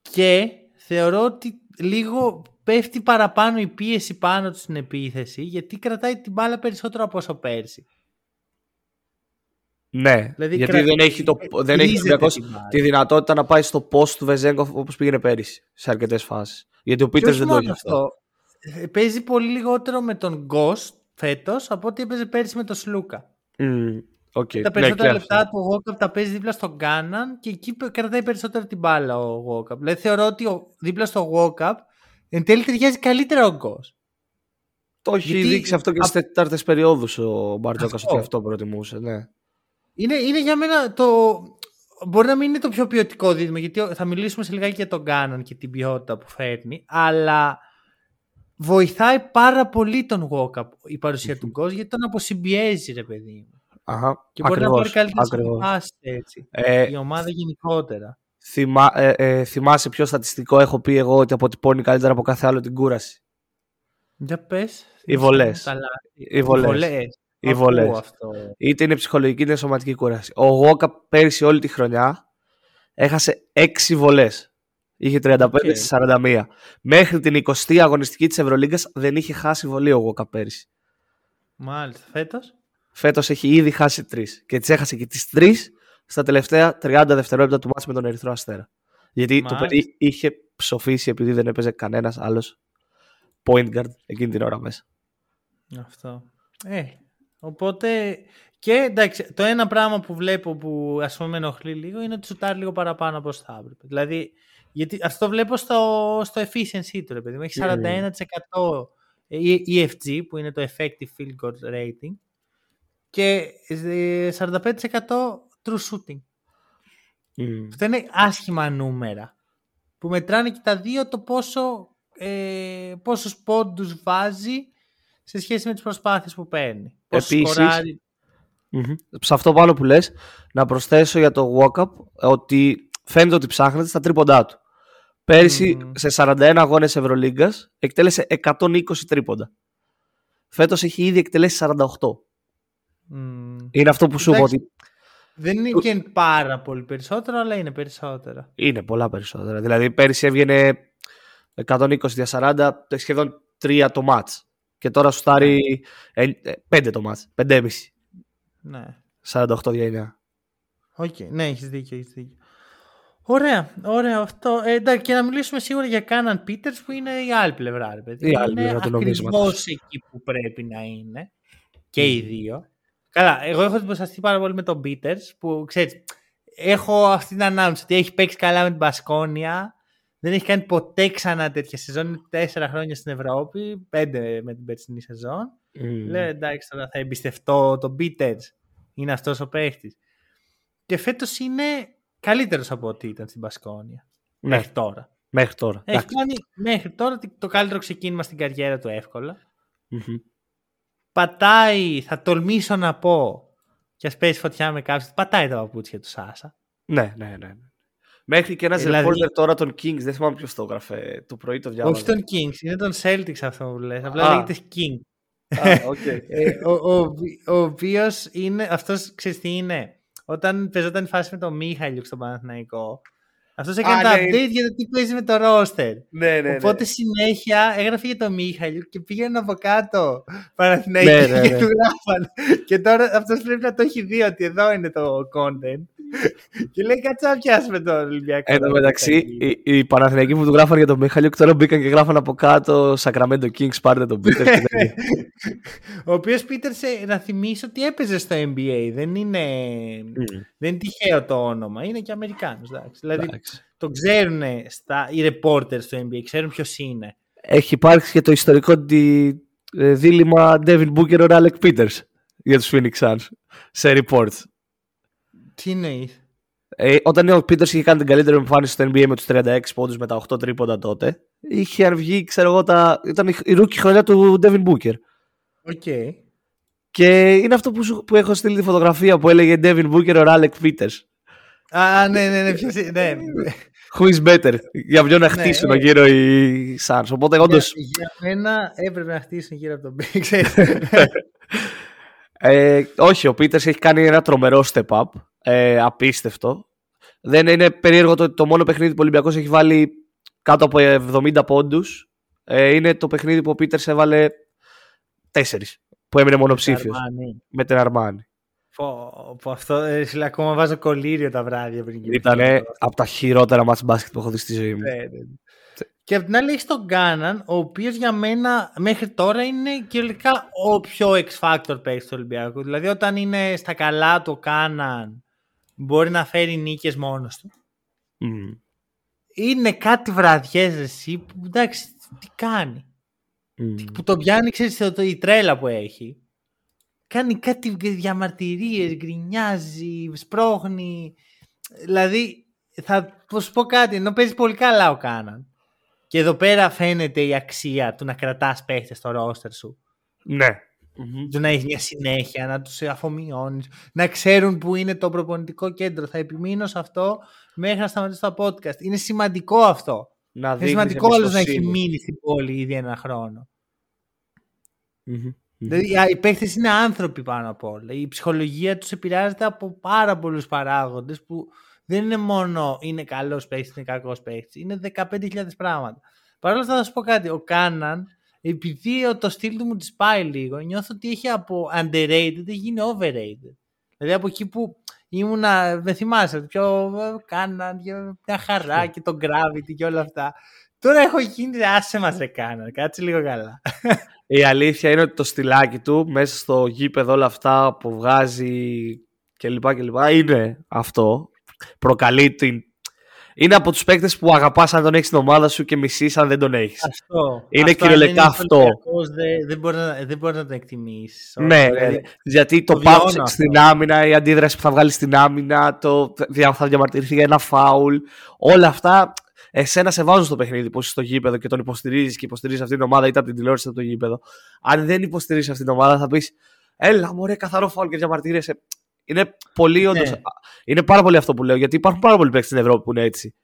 Και θεωρώ ότι λίγο πέφτει παραπάνω η πίεση πάνω του στην επίθεση γιατί κρατάει την μπάλα περισσότερο από όσο πέρσι. Ναι, δηλαδή, γιατί δεν έχει, το, δεν έχει τη δυνατότητα να πάει στο post του Βεζέγκοφ όπως πήγαινε πέρυσι σε αρκετές φάσεις. Γιατί ο Πίτερ δεν το έχει αυτό. Ε, παίζει πολύ λιγότερο με τον Ghost φέτος από ό,τι έπαιζε πέρυσι με τον Σλούκα. Mm, okay. Τα περισσότερα ναι, λεπτά του Γόκαπ τα παίζει δίπλα στον Κάναν και εκεί κρατάει περισσότερο την μπάλα ο Γόκαπ. Δηλαδή θεωρώ ότι ο, δίπλα στο Γόκαπ εν τέλει ταιριάζει καλύτερα ο Goss. Το έχει Γιατί... δείξει αυτό και στις τέταρτες περιόδους ο Μπαρτζόκας ότι αυτό προτιμούσε. Ναι. Είναι, είναι για μένα το. Μπορεί να μην είναι το πιο ποιοτικό δίδυμο, γιατί θα μιλήσουμε σε λιγάκι για τον Κάνον και την ποιότητα που φέρνει, αλλά βοηθάει πάρα πολύ τον Walkup η παρουσία του Goss, γιατί τον αποσυμπιέζει, ρε παιδί μου. Αχα, και μπορεί ακριβώς, να πάρει καλύτερα έτσι. Ε, η ομάδα γενικότερα. Θυμά, ε, ε, θυμάσαι ποιο στατιστικό έχω πει εγώ ότι αποτυπώνει καλύτερα από κάθε άλλο την κούραση; Για πες. Οι βολές. Οι βολές οι βολέ. Είτε είναι ψυχολογική είτε είναι σωματική κούραση. Ο Γόκα πέρυσι όλη τη χρονιά έχασε 6 βολές. Είχε 35 okay. 41. Μέχρι την 20η αγωνιστική της Ευρωλίγκας δεν είχε χάσει βολή ο Γόκα πέρυσι. Μάλιστα. Φέτος; Φέτος έχει ήδη χάσει 3. Και τις έχασε και τις 3 στα τελευταία 30 δευτερόλεπτα του μάτς με τον Ερυθρό Αστέρα. Γιατί Μάλιστα. το παιδί είχε ψοφήσει επειδή δεν έπαιζε κανένας άλλος point guard εκείνη την ώρα μέσα. Αυτό. Ε, Οπότε και εντάξει, το ένα πράγμα που βλέπω που ας πούμε με ενοχλεί λίγο είναι ότι σουτάρει λίγο παραπάνω από όσο θα έπρεπε. Δηλαδή, γιατί αυτό βλέπω στο, στο efficiency του, ρε παιδί μου. Έχει 41% EFG που είναι το effective field goal rating και 45% ε, true shooting. Mm. Αυτό είναι άσχημα νούμερα. Που μετράνε και τα δύο το πόσο, ε, πόσους πόντους βάζει σε σχέση με τις προσπάθειες που παίρνει. Επίσης, σε αυτό πάνω που λες, να προσθέσω για το walk-up ότι φαίνεται ότι ψάχνεται στα τρίποντά του. Πέρυσι σε 41 αγώνες Ευρωλίγκας εκτέλεσε 120 τρίποντα. Φέτος έχει ήδη εκτελέσει 48. Είναι αυτό που σου είπα ότι δεν είναι και πάρα πολύ περισσότερο, αλλά είναι περισσότερο. Είναι πολλά περισσότερα. Δηλαδή πέρυσι έβγαινε 120 δια 40, σχεδόν 3 το μάτς. Και τώρα σου στάρει 5 ε, το μάτς, 5,5. Ναι. 48 δια 9. OK, okay. ναι, έχεις δίκιο, έχεις δίκιο. Ωραία, ωραία αυτό. Ε, εντάξει, και να μιλήσουμε σίγουρα για Κάναν Πίτερς που είναι η άλλη πλευρά. Ρε, παιδί. Η άλλη πλευρά του νομίσματος. εκεί που πρέπει να είναι. Και οι δύο. Καλά, εγώ έχω την πάρα πολύ με τον Πίτερς που ξέρεις, έχω αυτή την ανάμνηση ότι έχει παίξει καλά με την Μπασκόνια. Δεν έχει κάνει ποτέ ξανά τέτοια σεζόν. Είναι τέσσερα χρόνια στην Ευρώπη, πέντε με την περσινή σεζόν. Mm. Λέω εντάξει, τώρα θα εμπιστευτώ τον Πίτερ. Είναι αυτός ο παίχτης. Και φέτος είναι καλύτερος από ό,τι ήταν στην Πασκόνια. Ναι. Μέχρι τώρα. Μέχρι τώρα. Έχει κάνει μέχρι τώρα το καλύτερο ξεκίνημα στην καριέρα του ευκολα πατάει, θα τολμήσω να πω, και ας πέσει φωτιά με κάποιον, πατάει τα παπούτσια του Σάσα. Ναι, ναι, ναι. Ναι. Μέχρι και ένα δηλαδή... reporter τώρα των Kings, δεν θυμάμαι ποιος το έγραφε, το πρωί το διάβαζα. Όχι των Kings, είναι των Celtics αυτό που λες, απλά ah. λέγεται King. Ah, okay. ε, ο, ο, ο οποίος είναι, αυτός ξέρεις τι είναι, όταν παίζονταν η φάση με τον Μίχαλιουκ στον Παναθηναϊκό, αυτός έκανε τα ναι. update για το τι παίζει με το roster. Ναι, ναι, Οπότε συνέχεια έγραφε για το Μίχαλιου και πήγαινε από κάτω Παναθηναϊκή ναι, ναι, και του γράφαν. Και τώρα αυτός πρέπει να το έχει δει ότι εδώ είναι το content. και λέει κάτσε να πιάσουμε τον Ολυμπιακό. Εν τω μεταξύ, οι, οι Παναθηναϊκοί που του γράφαν για τον Μίχαλιου και τώρα μπήκαν και γράφαν από κάτω Sacramento Kings, πάρτε τον Πίτερ. Ο οποίος Πίτερ, να θυμίσω ότι έπαιζε στο NBA. Δεν είναι, mm. δεν είναι τυχαίο το όνομα. Είναι και Αμερικάνος. Δηλαδή, το ξέρουν στα, οι reporters του NBA, ξέρουν ποιος είναι. Έχει υπάρξει και το ιστορικό τη, ε, δίλημα David Booker or Alec Peters για τους Phoenix Suns σε reports. Τι εννοεί. Ε, όταν ο Peters είχε κάνει την καλύτερη εμφάνιση στο NBA με τους 36 πόντους με τα 8 τρίποντα τότε, είχε βγει, ξέρω εγώ, τα... ήταν η ρούκη χρονιά του Devin Booker. OK. Okay. Και είναι αυτό που, που έχω στείλει τη φωτογραφία που έλεγε Devin Booker or Alec Peters. Α, ναι, ναι, ναι, ποιος, ναι. Who is better, για ποιον να ναι, χτίσουν ναι, γύρω οι Suns. Οπότε όντως... Για, για μένα έπρεπε να χτίσουν γύρω από τον Big, <laughs> ε, όχι, ο Πίτερς έχει κάνει ένα τρομερό step up, ε, απίστευτο. Δεν είναι περίεργο το ότι το μόνο παιχνίδι που ο Ολυμπιακός έχει βάλει κάτω από 70 πόντους ε, είναι το παιχνίδι που ο Πίτερς έβαλε 4 που έμεινε μονοψήφιος με την Αρμάνη. Πω, αυτό ε, ακόμα βάζω κολλήριο τα βράδια πριν. Ήταν από τα χειρότερα μάτς μπάσκετ που έχω δει στη ζωή μου. Ναι, ναι. Και απ' την άλλη έχεις τον Κάναν, ο οποίος για μένα μέχρι τώρα είναι κυριολεκτικά ο πιο X-Factor παίκτης του Ολυμπιακού. Δηλαδή όταν είναι στα καλά του Κάναν μπορεί να φέρει νίκες μόνος του. Mm. Είναι κάτι βραδιές εσύ που εντάξει τι κάνει. Mm. Που το πιάνει ξέρεις η τρέλα που έχει κάνει κάτι διαμαρτυρίες, γκρινιάζει, σπρώχνει. Δηλαδή, θα σου πω κάτι, ενώ παίζει πολύ καλά ο Κάναν. Και εδώ πέρα φαίνεται η αξία του να κρατάς παίχτες στο ρόστερ σου. Ναι. Του να έχεις μια συνέχεια, να τους αφομοιώνεις, να ξέρουν που είναι το προπονητικό κέντρο. Θα επιμείνω σε αυτό μέχρι να σταματήσω το podcast. Είναι σημαντικό αυτό. Να είναι σημαντικό άλλο να έχει μείνει στην πόλη ήδη ένα Δηλαδή οι παίχτε είναι άνθρωποι πάνω απ' όλα. Η ψυχολογία τους επηρεάζεται από πάρα πολλούς παράγοντες που δεν είναι μόνο είναι καλός παίχτη, είναι κακός παίχτη. Είναι 15.000 πράγματα. Παρ' όλα αυτά θα σου πω κάτι. Ο Κάναν, επειδή το στυλ του μου της πάει λίγο, νιώθω ότι έχει από underrated έχει γίνει overrated. Δηλαδή από εκεί που ήμουνα, με θυμάσαι, πιο Κάναν, μια χαρά και το gravity και όλα αυτά. Τώρα έχω γίνει άσε μας ρε Κάναν, κάτσε λίγο καλά. Η αλήθεια είναι ότι το στυλάκι του μέσα στο γήπεδο όλα αυτά που βγάζει κλπ. κλπ είναι αυτό. Προκαλεί την... είναι από τους παίκτες που αγαπάς αν τον έχεις στην ομάδα σου και μισείς αν δεν τον έχεις. Αυτό. Είναι κυριολεκτικά αυτό. Δεν, δεν, μπορεί να, δεν μπορεί να το εκτιμήσεις. Ναι, δηλαδή, γιατί το, το στην άμυνα, η αντίδραση που θα βγάλεις στην άμυνα, το θα διαμαρτυρηθεί για ένα φάουλ. Όλα αυτά εσένα σε βάζουν στο παιχνίδι που είσαι στο γήπεδο και τον υποστηρίζεις και υποστηρίζεις αυτή την ομάδα είτε από την τηλεόραση είτε από το γήπεδο. Αν δεν υποστηρίζεις αυτή την ομάδα, θα πεις Έλα, μωρέ, καθαρό φάουλ και διαμαρτύρεσαι. Είναι πολύ όντως. Ναι. Είναι πάρα πολύ αυτό που λέω, γιατί υπάρχουν πάρα πολλοί παίκτες στην Ευρώπη που είναι έτσι.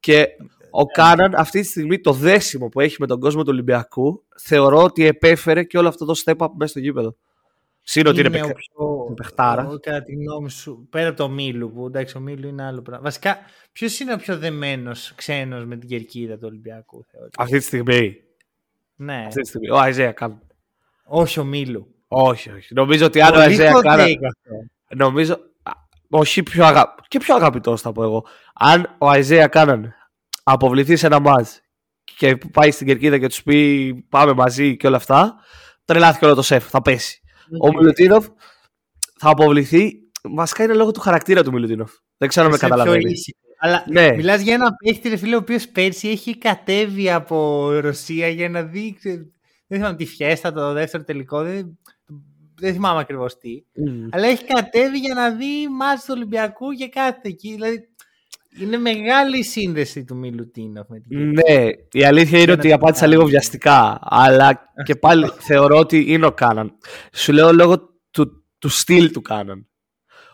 Και ο ναι. Κάναν αυτή τη στιγμή το δέσιμο που έχει με τον κόσμο του Ολυμπιακού θεωρώ ότι επέφερε και όλο αυτό το step up μέσα στο γήπεδο. Συν ότι είναι, είναι πιο... παιχτάρα. Κατά τη γνώμη σου, πέρα από το Μίλου, που εντάξει, ο Μίλου είναι άλλο πράγμα. Βασικά, ποιος είναι ο πιο δεμένος ξένος με την κερκίδα του Ολυμπιακού, θεωρώ. Αυτή τη στιγμή. Ναι. Αυτή τη στιγμή. Ο Αιζέα Καν. Όχι ο Μίλου. Όχι, όχι. Νομίζω ότι αν ο Αιζέα Καν. Νομίζω. Όχι πιο αγα... και πιο αγαπητός θα πω εγώ. Αν ο Αιζέα Κάναν αποβληθεί σε ένα μάτς και πάει στην κερκίδα και τους πει πάμε μαζί και όλα αυτά, τρελάθηκε όλο το σεφ. Θα πέσει. Ο Μιλουτίνοφ θα αποβληθεί. Βασικά είναι λόγω του χαρακτήρα του Μιλουτίνοφ. Δεν ξέρω αν με καταλαβαίνεις. Αλλά ναι. μιλάς για ένα παίχτη, ρε φίλε, ο οποίος πέρσι έχει κατέβει από Ρωσία για να δει. Δεν θυμάμαι τη φιέστα, το δεύτερο τελικό. Δεν, δεν θυμάμαι ακριβώς τι. Mm. Αλλά έχει κατέβει για να δει μάτς του Ολυμπιακού και κάθε εκεί. Δηλαδή είναι μεγάλη η σύνδεση του Μιλουτίνοφ με την Ναι, η αλήθεια είναι ότι απάντησα λίγο βιαστικά. Αλλά και πάλι θεωρώ ότι είναι ο Κάναν. Σου λέω λόγω του, του στυλ του Κάναν.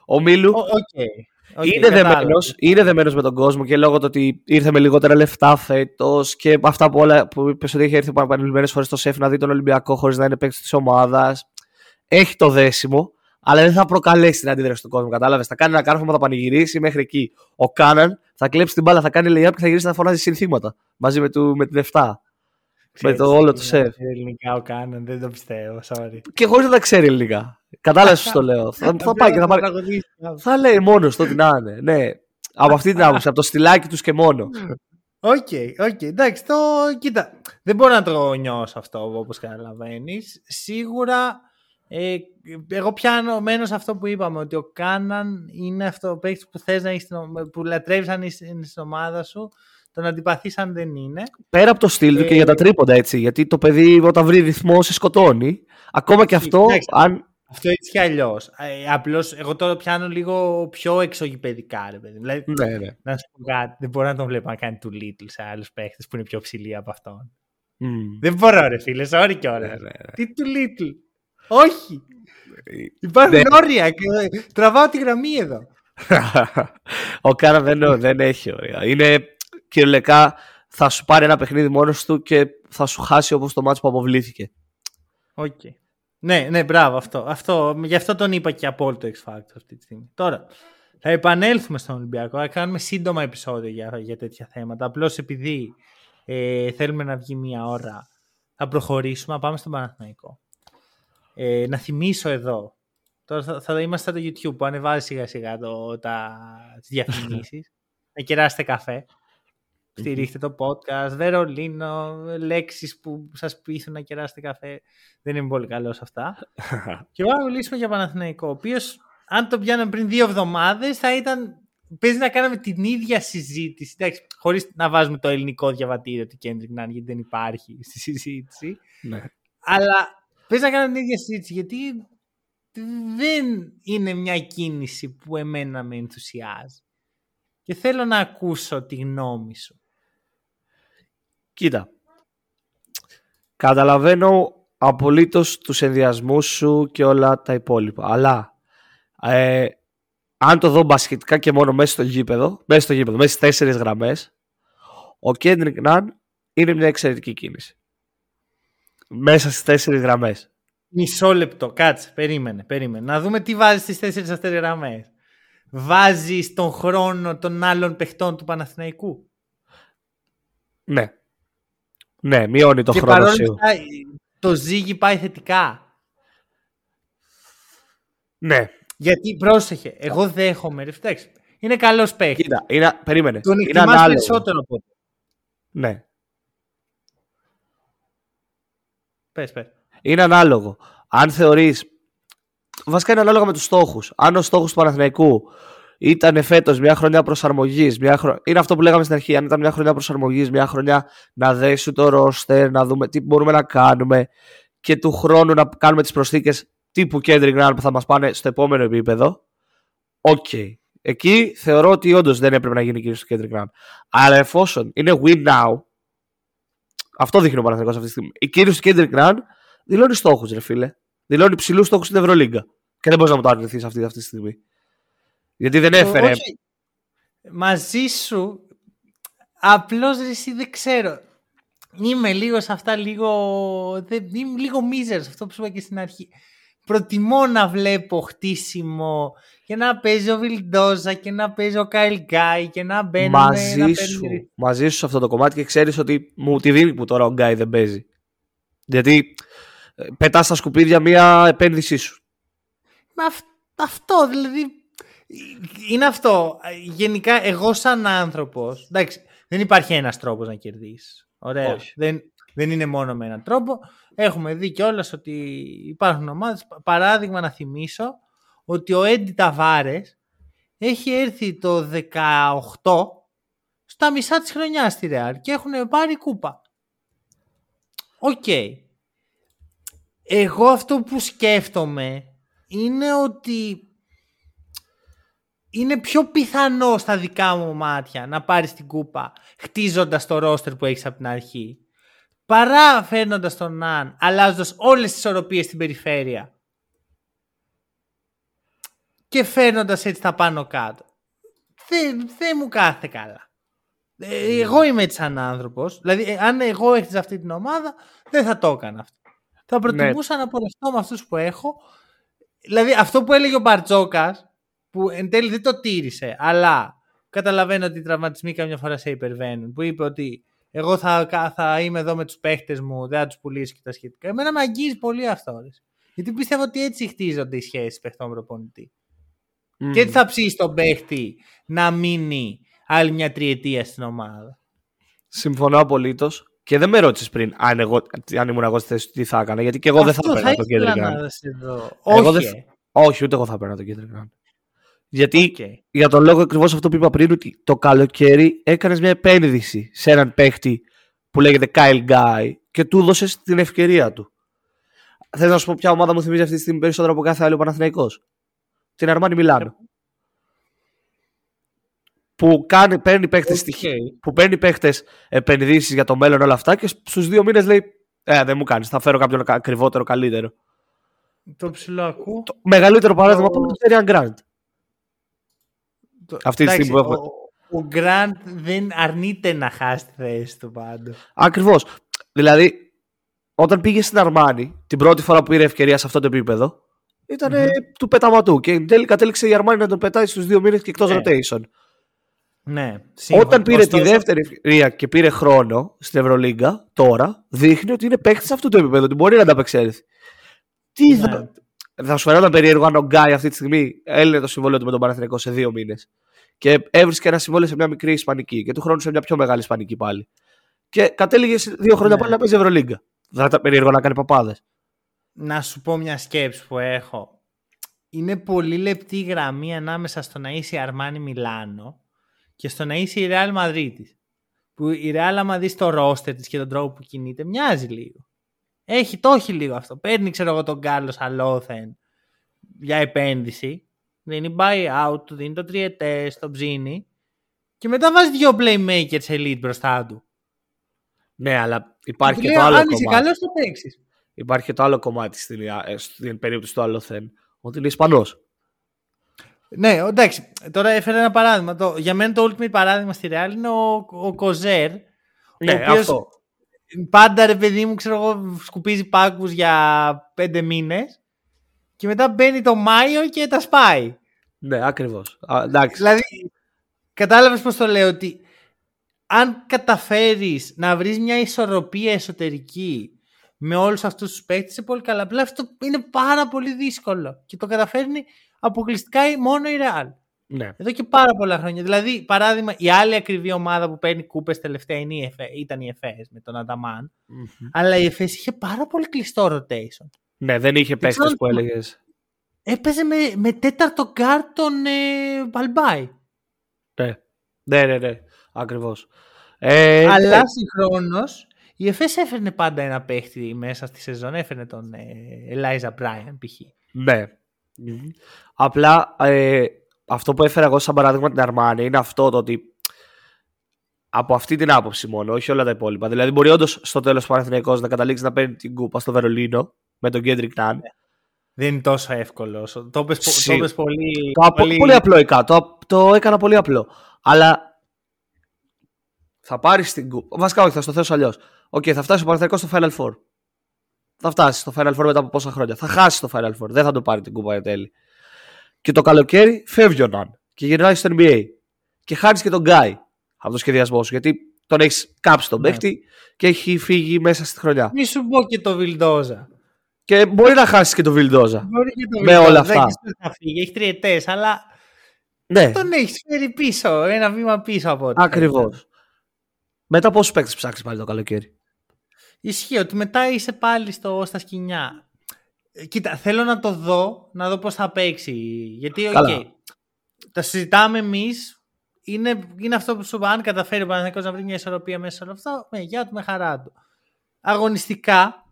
Ο Μίλου okay. είναι, δεμένος, είναι δεμένος με τον κόσμο και λόγω του ότι ήρθε με λιγότερα λεφτά φέτος και αυτά που, όλα, που είπες ότι έχει έρθει επανειλημμένε φορές στο σεφ να δει τον Ολυμπιακό χωρίς να είναι παίκτης της ομάδας. Έχει το δέσιμο αλλά δεν θα προκαλέσει την αντίδραση του κόσμου. Κατάλαβες. Θα κάνει ένα κάρφωμα, θα πανηγυρίσει μέχρι εκεί. Ο Κάναν θα κλέψει την μπάλα, θα κάνει layup και θα γυρίσει να φωνάζει συνθήματα μαζί με, του, με την 7. με το όλο το ΣΕΦ. ελληνικά ο Κάναν, δεν το πιστεύω. Sorry. Και χωρίς να τα ξέρει ελληνικά. Κατάλαβες πώς το λέω. θα, θα πάει και θα πάρει. θα λέει μόνος το ό,τι να είναι. Ναι. Από αυτή την άποψη, από το στυλάκι τους και μόνο. OK, okay, okay. εντάξει, το κοίτα. Δεν μπορώ να το νιώσω αυτό όπως καταλαβαίνεις. Σίγουρα ε, εγώ πιάνω μένω σε αυτό που είπαμε, ότι ο Κάναν είναι αυτό παίκτης που θες να έχεις, που λατρεύεις αν είναι στην ομάδα σου, τον αντιπαθείς αν δεν είναι. Πέρα από το στυλ του και για τα ε, τρίποντα έτσι, γιατί το παιδί όταν βρει ρυθμό σε σκοτώνει. Ακόμα και αυτό, αν... Αυτό έτσι κι αλλιώς. Ε, Απλώς εγώ τώρα πιάνω λίγο πιο εξωγηπαιδικά, ρε παιδί. Δηλαδή, ναι, ναι. να σου πω κάτι, δεν μπορώ να τον βλέπω να κάνει του Little σε άλλους παίχτε που είναι πιο ψηλοί από αυτόν. Mm. Δεν μπορώ, ρε φίλε, sorry κιόλας. Ναι, ναι, ναι. Τι του Little. Όχι. Υπάρχουν ναι. όρια και τραβάω τη γραμμή εδώ. <laughs> Ο Κάναν δεν, δεν έχει όρια. Είναι κυριολεκτικά θα σου πάρει ένα παιχνίδι μόνος του και θα σου χάσει όπως το ματς που αποβλήθηκε. OK. Okay. Ναι, ναι, μπράβο αυτό. αυτό. Γι' αυτό τον είπα και απόλυτο X Factor αυτή τη στιγμή. Τώρα, θα επανέλθουμε στον Ολυμπιακό. Θα κάνουμε σύντομα επεισόδια για, για τέτοια θέματα. Απλώς επειδή ε, θέλουμε να βγει μία ώρα, θα προχωρήσουμε. Θα πάμε στον Παναθηναϊκό. Ε, να θυμίσω εδώ, τώρα θα, θα είμαστε στο YouTube που ανεβάζει σιγά σιγά το, τα, τις διαφημίσεις, <laughs> να κεράσετε καφέ, στηρίχτε το podcast, Βερολίνο, λέξεις που σας πείθουν να κεράσετε καφέ, δεν είμαι πολύ καλός σε αυτά. <laughs> και εγώ να μιλήσουμε για Παναθηναϊκό, ο οποίος αν το πιάναμε πριν δύο εβδομάδες θα ήταν Παίζει να κάναμε την ίδια συζήτηση. Εντάξει, χωρίς να βάζουμε το ελληνικό διαβατήριο του Κέντρικ Νάν, γιατί δεν υπάρχει στη συζήτηση. Ναι. Αλλά Πες να κάνω την ίδια συζήτηση, γιατί δεν είναι μια κίνηση που εμένα με ενθουσιάζει. Και θέλω να ακούσω τη γνώμη σου. Κοίτα. Καταλαβαίνω απολύτως τους ενδιασμούς σου και όλα τα υπόλοιπα. Αλλά ε, αν το δω μπασχετικά και μόνο μέσα στο γήπεδο, μέσα στο γήπεδο, μέσα στις τέσσερις γραμμές, ο Κέντρικ Ναν είναι μια εξαιρετική κίνηση μέσα στις τέσσερις γραμμές. Μισό λεπτό, κάτσε, περίμενε, περίμενε. Να δούμε τι βάζεις στις τέσσερις αυτές γραμμές. Βάζεις τον χρόνο των άλλων παιχτών του Παναθηναϊκού; Ναι. Ναι, μειώνει το χρόνο σου. Το ζύγι πάει θετικά. Ναι. Γιατί πρόσεχε, εγώ δέχομαι. Ρε, είναι καλός παίχτης. Κοίτα, είναι, περίμενε. Τον είναι περισσότερο από Ναι. Πες, πες. Είναι ανάλογο. Αν θεωρείς. Βασικά είναι ανάλογα με τους στόχους. Αν ο στόχος του Παναθηναϊκού ήταν φέτος μια χρονιά προσαρμογής. Χρο... Είναι αυτό που λέγαμε στην αρχή. Αν ήταν μια χρονιά προσαρμογής, μια χρονιά να δέσει το ρόστερ, να δούμε τι μπορούμε να κάνουμε και του χρόνου να κάνουμε τις προσθήκες τύπου Kendrick Nunn που θα μας πάνε στο επόμενο επίπεδο. OK. Okay. Εκεί θεωρώ ότι όντως δεν έπρεπε να γίνει κίνηση του Kendrick Nunn. Αλλά εφόσον είναι win now, αυτό δείχνει ο Παναθηναϊκός αυτή τη στιγμή. Η κίνηση του Kendrick Nunn δηλώνει στόχους, ρε φίλε. Δηλώνει ψηλούς στόχους στην Ευρωλίγκα. Και δεν μπορείς να μου το αρνηθείς αυτή, αυτή τη στιγμή. Γιατί δεν έφερε. Όχι. Μαζί σου. Απλώς εσύ δεν ξέρω. Είμαι λίγο σε αυτά, λίγο. Είμαι λίγο μίζερ αυτό που σου είπα και στην αρχή. Προτιμώ να βλέπω χτίσιμο και να παίζει ο Βιλντόζα και να παίζει ο Κάιλ Γκάι και να μπαίνει. Μαζί να σου. Μαζί σου σε αυτό το κομμάτι και ξέρεις ότι μου τη δίνει που τώρα ο Γκάι δεν παίζει. Γιατί ε, πετάς στα σκουπίδια μία επένδυσή σου. Μα αυτό δηλαδή. Είναι αυτό. Γενικά, εγώ σαν άνθρωπος. Εντάξει, δεν υπάρχει ένας τρόπος να κερδίσεις. Ωραία. Δεν, δεν είναι μόνο με έναν τρόπο. Έχουμε δει κιόλας ότι υπάρχουν ομάδες. Παράδειγμα, να θυμίσω ότι ο Έντι Ταβάρες έχει έρθει το 18 στα μισά της χρονιάς στη Ρεάλ και έχουν πάρει κούπα. Οκ. Εγώ αυτό που σκέφτομαι είναι ότι είναι πιο πιθανό στα δικά μου μάτια να πάρεις την κούπα χτίζοντας το ρόστερ που έχεις από την αρχή παρά φέρνοντας τον Ναν αλλάζοντας όλες τις ισορροπίες στην περιφέρεια και φέρνοντα έτσι τα πάνω κάτω. Δεν, δεν μου κάθεται καλά. Ε, εγώ είμαι έτσι σαν άνθρωπος. Δηλαδή, ε, αν εγώ έχτιζα αυτή την ομάδα, δεν θα το έκανα αυτό. Θα προτιμούσα ναι. να πορευτώ με αυτούς που έχω. Δηλαδή, αυτό που έλεγε ο Μπαρτζόκας, που εν τέλει δεν το τήρησε, αλλά καταλαβαίνω ότι οι τραυματισμοί καμιά φορά σε υπερβαίνουν. Που είπε ότι εγώ θα, θα είμαι εδώ με τους παίχτες μου, δεν θα τους πουλήσω και τα σχετικά. Εμένα με αγγίζει πολύ αυτό. Γιατί πιστεύω ότι έτσι χτίζονται οι σχέσεις παιχτών προπονητή. Mm. Και τι θα ψήσεις τον παίχτη να μείνει άλλη μια τριετία στην ομάδα. Συμφωνώ απολύτως. Και δεν με ρώτησες πριν αν, εγώ, αν ήμουν εγώ στη θέση τι θα έκανα. Γιατί και εγώ δεν θα έπαιρνα το κέντρο Όχι. Όχι, ούτε εγώ θα έπαιρνα το κέντρο Γιατί okay. για τον λόγο ακριβώς αυτό που είπα πριν, ότι το καλοκαίρι έκανες μια επένδυση σε έναν παίχτη που λέγεται Kyle Guy και του έδωσε την ευκαιρία του. Θες να σου πω ποια ομάδα μου θυμίζει αυτή τη στιγμή περισσότερο από κάθε άλλο Παναθηναϊκός; Την Αρμάνι Μιλάνο. Που κάνει, παίρνει παίχτες okay. που παίρνει παίχτες επενδύσεις για το μέλλον όλα αυτά και στους δύο μήνες λέει Ε, δεν μου κάνεις, θα φέρω κάποιον ακριβότερο, καλύτερο. Το ψηλό ακούω. Το μεγαλύτερο παράδειγμα το... είναι το Γκραντ. Αυτή τη στιγμή που έχουμε. Ο Γκραντ δεν αρνείται να χάσει τη θέση του πάντως. Ακριβώς. Δηλαδή, όταν πήγε στην Αρμάνι, την πρώτη φορά που πήρε ευκαιρία σε αυτό το επίπεδο, ήταν mm-hmm. του πεταματού. Και τέλει κατέληξε η Αρμάνι να τον πετάει στους δύο μήνες και εκτός ναι. rotation. Ναι, Όταν πήρε τη δεύτερη ευκαιρία και πήρε χρόνο στην Ευρωλίγκα, τώρα δείχνει ότι είναι παίκτης αυτού του επίπεδου, ότι μπορεί να ανταπεξέλθει. Τι ναι. θα. Θα σου φαινόταν περίεργο αν ο Γκάι αυτή τη στιγμή έλυνε το συμβόλαιο του με τον Παναθηνικό σε δύο μήνες. Και έβρισκε ένα συμβόλαιο σε μια μικρή Ισπανική και του χρόνου σε μια πιο μεγάλη Ισπανική πάλι. Και κατέληγε δύο χρόνια ναι. πάλι να παίζει Ευρωλίγκα. Δεν θα ήταν περίεργο να κάνει παπάδες να σου πω μια σκέψη που έχω. Είναι πολύ λεπτή γραμμή ανάμεσα στο να είσαι η Αρμάνι Μιλάνο και στο να είσαι η Real Madrid Που η Real άμα δεις το ρόστερ της και τον τρόπο που κινείται μοιάζει λίγο. Έχει, το έχει λίγο αυτό. Παίρνει ξέρω εγώ τον Κάρλος Αλόθεν για επένδυση. Δίνει buyout, του δίνει το τριετές, το ψήνει και μετά βάζει δύο playmakers elite μπροστά του. Ναι, αλλά υπάρχει και, και το άλλο Αν είσαι καλός το παίξεις. Υπάρχει και το άλλο κομμάτι στην, ε, στην περίπτωση του Αλόθεν, ότι είναι Ισπανός. Ναι, εντάξει. Τώρα έφερε ένα παράδειγμα. Το, για μένα το ultimate παράδειγμα στη Real είναι ο, ο Κοζέρ. Ναι, ο αυτό. Πάντα ρε παιδί μου, ξέρω εγώ, σκουπίζει πάγκους για πέντε μήνες και μετά μπαίνει το Μάιο και τα σπάει. Ναι, ακριβώς. Δηλαδή, κατάλαβες πώς το λέω ότι αν καταφέρεις να βρεις μια ισορροπία εσωτερική με όλους αυτούς τους παίκτες είναι πολύ καλά. Απλά αυτό είναι πάρα πολύ δύσκολο και το καταφέρνει αποκλειστικά μόνο η Real. Ναι. Εδώ και πάρα πολλά χρόνια. Δηλαδή, παράδειγμα, η άλλη ακριβή ομάδα που παίρνει κούπες τελευταία είναι η ΕΦΕ, ήταν η ΕΦΕΣ με τον Αταμάν Αλλά η ΕΦΕΣ είχε πάρα πολύ κλειστό rotation. Ναι, δεν είχε παίκτες που έλεγες. έπαιζε με, με τέταρτο γκαρντ τον ε, Μπαλμπάι. Ναι, ναι, ναι, ναι. ακριβώς. Ε, Αλλά ναι. συγχρόνως η ΕΦΕΣ έφερνε πάντα ένα παίχτη μέσα στη σεζόν. Έφερνε τον Ελάιζα Μπράιν π.χ. Ναι. Απλά ε, αυτό που έφερα εγώ σαν παράδειγμα την Αρμάνη είναι αυτό το ότι από αυτή την άποψη μόνο, όχι όλα τα υπόλοιπα. Δηλαδή, μπορεί όντως στο τέλος ο να καταλήξει να παίρνει την κούπα στο Βερολίνο με τον Κέντρικ Νάν. Δεν είναι τόσο εύκολο. Το είπες, πολύ, το πολύ... πολύ απλοϊκά. Το, το έκανα πολύ απλό. Αλλά θα πάρεις την κούπα. Βασικά, όχι, θα στο θέσω αλλιώς. OK, okay, θα φτάσει ο Παναθηναϊκός στο Final Four. Θα φτάσει στο Final Four μετά από πόσα χρόνια. Θα χάσει το Final Four. Δεν θα το πάρει την κούπα εν τέλει. Και το καλοκαίρι φεύγει ο Ναν και γυρνάει στο NBA. Και χάνεις και τον Γκάι από το σχεδιασμό σου. Γιατί τον έχεις κάψει τον ναι. παίχτη και έχει φύγει μέσα στη χρονιά. Μη σου πω και το Βιλντόζα. Και μπορεί να χάσεις και το Βιλντόζα. Μπορεί και το με όλα αυτά. Δεν θα φύγει, έχει τριετές, αλλά. Ναι. Τον έχεις φέρει πίσω, ένα βήμα πίσω από ό,τι. Ακριβώς. Μετά πόσους παίκτες ψάξει πάλι το καλοκαίρι; Ισχύει ότι μετά είσαι πάλι στο, στα σχοινιά. Ε, κοίτα, θέλω να το δω, να δω πώς θα παίξει. Γιατί, OK, okay, το συζητάμε εμείς. Είναι, είναι αυτό που σου είπα. Αν καταφέρει ο Παναθηναϊκός να βρει μια ισορροπία μέσα σε όλο αυτό, με γεια του, με χαρά του. Αγωνιστικά,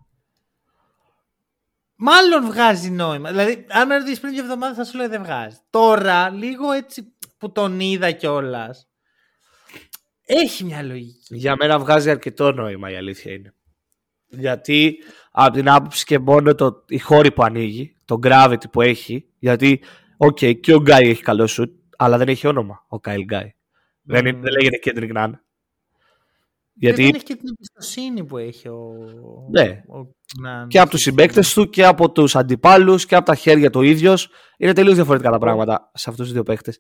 μάλλον βγάζει νόημα. Δηλαδή, αν με ρωτήσεις πριν δύο εβδομάδες, θα σου λέω δεν βγάζει. Τώρα, λίγο έτσι που τον είδα κιόλας. Έχει μια λογική. Για μένα βγάζει αρκετό νόημα η αλήθεια είναι. Γιατί από την άποψη και μόνο το, οι χώροι που ανοίγει, το gravity που έχει, γιατί OK, okay, και ο Γκάι έχει καλό σουτ, αλλά δεν έχει όνομα ο Κάιλ Γκάι. Δεν, δεν λέγεται Kendrick Nunn. Γιατί... Δεν έχει και την εμπιστοσύνη που έχει ο. Ναι. Ο... και από τους συμπαίκτες του και από τους αντιπάλους και από τα χέρια του ίδιος. Είναι τελείως διαφορετικά τα πράγματα σε αυτούς τους δύο παίχτε.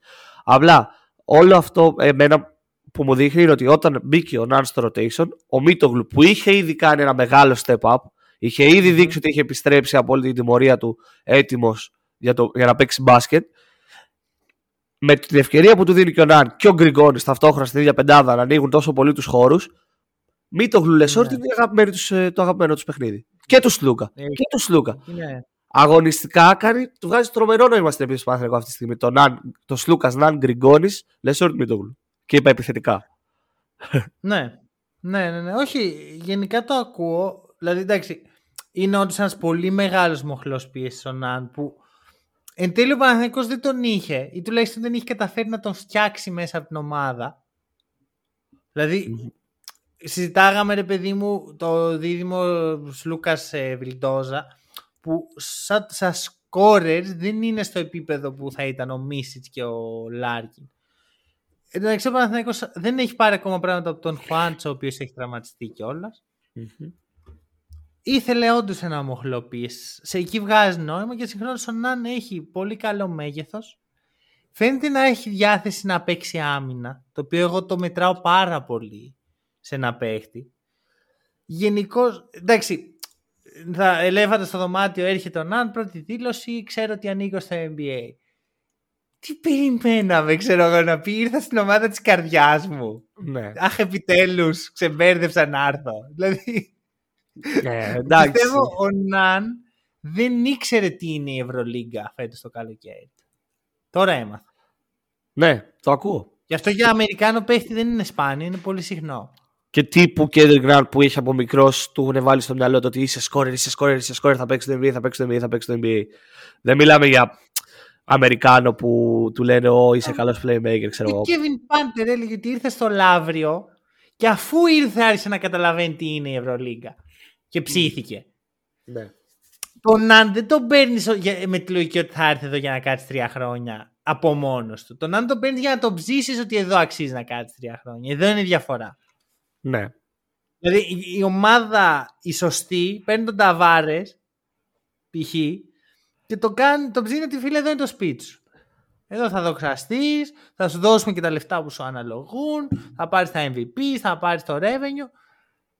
Απλά όλο αυτό εμένα που μου δείχνει είναι ότι όταν μπήκε ο Ναν στο rotation, ο Μίτογλου που είχε ήδη κάνει ένα μεγάλο step up, είχε ήδη δείξει ότι είχε επιστρέψει από όλη την τιμωρία του έτοιμος για, για να παίξει μπάσκετ. Με την ευκαιρία που του δίνει και ο Ναν και ο Γκριγκόνης ταυτόχρονα στην ίδια πεντάδα να ανοίγουν τόσο πολύ τους χώρους, Μίτογλου Λεσόρτ είναι αγαπημένο το αγαπημένο τους παιχνίδι. Και του Σλούκα. Ε, και του Σλούκα. Ναι. Αγωνιστικά κάνει, του βγάζει τρομερό νόημα στην επίθεση του αυτή τη στιγμή. Το, το Σλούκας Ναν Γκριγκόνης Λεσόρτ Μίτογλου και είπα επιθετικά. ναι. Ναι, ναι, ναι. Όχι, γενικά το ακούω. Δηλαδή, εντάξει, είναι όντως ένας πολύ μεγάλος μοχλός πίεσης ο Ναν που εν τέλει ο Παναθηναϊκός δεν τον είχε ή τουλάχιστον δεν είχε καταφέρει να τον φτιάξει μέσα από την ομάδα. Δηλαδή, συζητάγαμε ρε παιδί μου το δίδυμο Σλούκας ε, Βιλντόζα που σαν, σαν δεν είναι στο επίπεδο που θα ήταν ο Μίσιτς και ο Λάρκιν. Εντάξει, ο Παναθηναϊκός δεν έχει πάρει ακόμα πράγματα από τον Χουάντσο, ο οποίος έχει τραυματιστεί κιόλας. Mm-hmm. Ήθελε όντως ένα μοχλό Σε εκεί βγάζει νόημα και συγχρόνως ο Ναν έχει πολύ καλό μέγεθος. Φαίνεται να έχει διάθεση να παίξει άμυνα, το οποίο εγώ το μετράω πάρα πολύ σε ένα παίχτη. Γενικώ, εντάξει, θα ελέφατε στο δωμάτιο, έρχεται ο Ναν, πρώτη δήλωση, ξέρω ότι ανήκω στο NBA τι περιμέναμε, ξέρω εγώ, να πει. Ήρθα στην ομάδα της καρδιάς μου. Ναι. Αχ, επιτέλους, ξεμπέρδεψα να έρθω. Δηλαδή. Ναι, εντάξει. Πιστεύω ο Ναν δεν ήξερε τι είναι η Ευρωλίγκα φέτος το καλοκαίρι. Τώρα έμαθα. Ναι, το ακούω. Γι' αυτό για Αμερικάνο παίχτη δεν είναι σπάνιο, είναι πολύ συχνό. Και τύπου Κέντρικ Γκραντ που είχε από μικρός του έχουν βάλει στο μυαλό του ότι είσαι σκόρερ, είσαι σκόρερ, είσαι σκόρερ, θα παίξεις το NBA, θα παίξεις το NBA, θα παίξεις το NBA. Δεν μιλάμε για Αμερικάνο που του λένε Ω, είσαι καλός playmaker, ξέρω εγώ. Ο Kevin Πάντερ έλεγε ότι ήρθε στο Λαύριο και αφού ήρθε άρχισε να καταλαβαίνει τι είναι η Ευρωλίγκα. Και ψήθηκε. Ναι. Τον Ναν δεν τον παίρνεις με τη λογική ότι θα έρθει εδώ για να κάτσει τρία χρόνια από μόνος του. Τον Ναν τον παίρνεις για να τον ψήσεις ότι εδώ αξίζει να κάτσει τρία χρόνια. Εδώ είναι η διαφορά. Ναι. Δηλαδή η ομάδα η σωστή παίρνει τον Ταβάρες π.χ και το, κάνει, το ψήνει ότι φίλε εδώ είναι το σπίτι σου. Εδώ θα δοξαστείς, θα σου δώσουμε και τα λεφτά που σου αναλογούν, θα πάρεις τα MVP, θα πάρεις το revenue.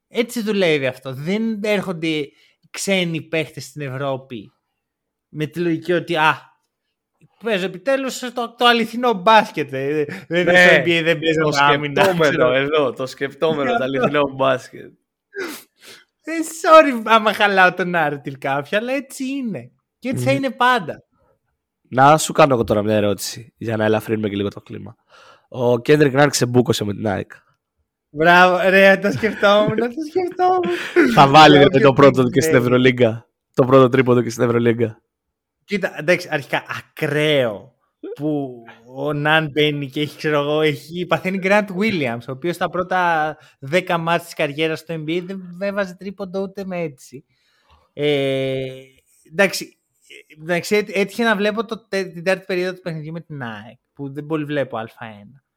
Έτσι δουλεύει αυτό. Δεν έρχονται ξένοι παίχτες στην Ευρώπη με τη λογική ότι α, παίζω επιτέλους το, το αληθινό μπάσκετ. Ε. Δεν είναι στο NBA, δεν παίζω το σκεπτόμενο εδώ, το σκεπτόμενο το αληθινό <laughs> μπάσκετ. Ε, sorry άμα χαλάω τον Άρτιλ κάποια, αλλά έτσι είναι. Και έτσι θα είναι πάντα. Να σου κάνω εγώ τώρα μια ερώτηση για να ελαφρύνουμε και λίγο το κλίμα. Ο Κέντρικ Ναν σε μπούκωσε με την ΑΕΚ. Μπράβο, ρε, το σκεφτόμουν, το σκεφτόμουν. Θα βάλει ρε, το πρώτο του και στην Ευρωλίγκα. Το πρώτο τρίποντο και στην Ευρωλίγκα. Κοίτα, εντάξει, αρχικά ακραίο που ο Ναν μπαίνει και έχει, ξέρω εγώ, έχει παθαίνει Grant Williams, ο οποίος στα πρώτα 10 μάτς της καριέρας στο NBA δεν έβαζε τρίποντο ούτε με έτσι. Ε, εντάξει, εντάξει, έτυχε να βλέπω το, την τέταρτη περίοδο του παιχνιδιού με την ΑΕΚ, που δεν πολύ βλέπω Α1.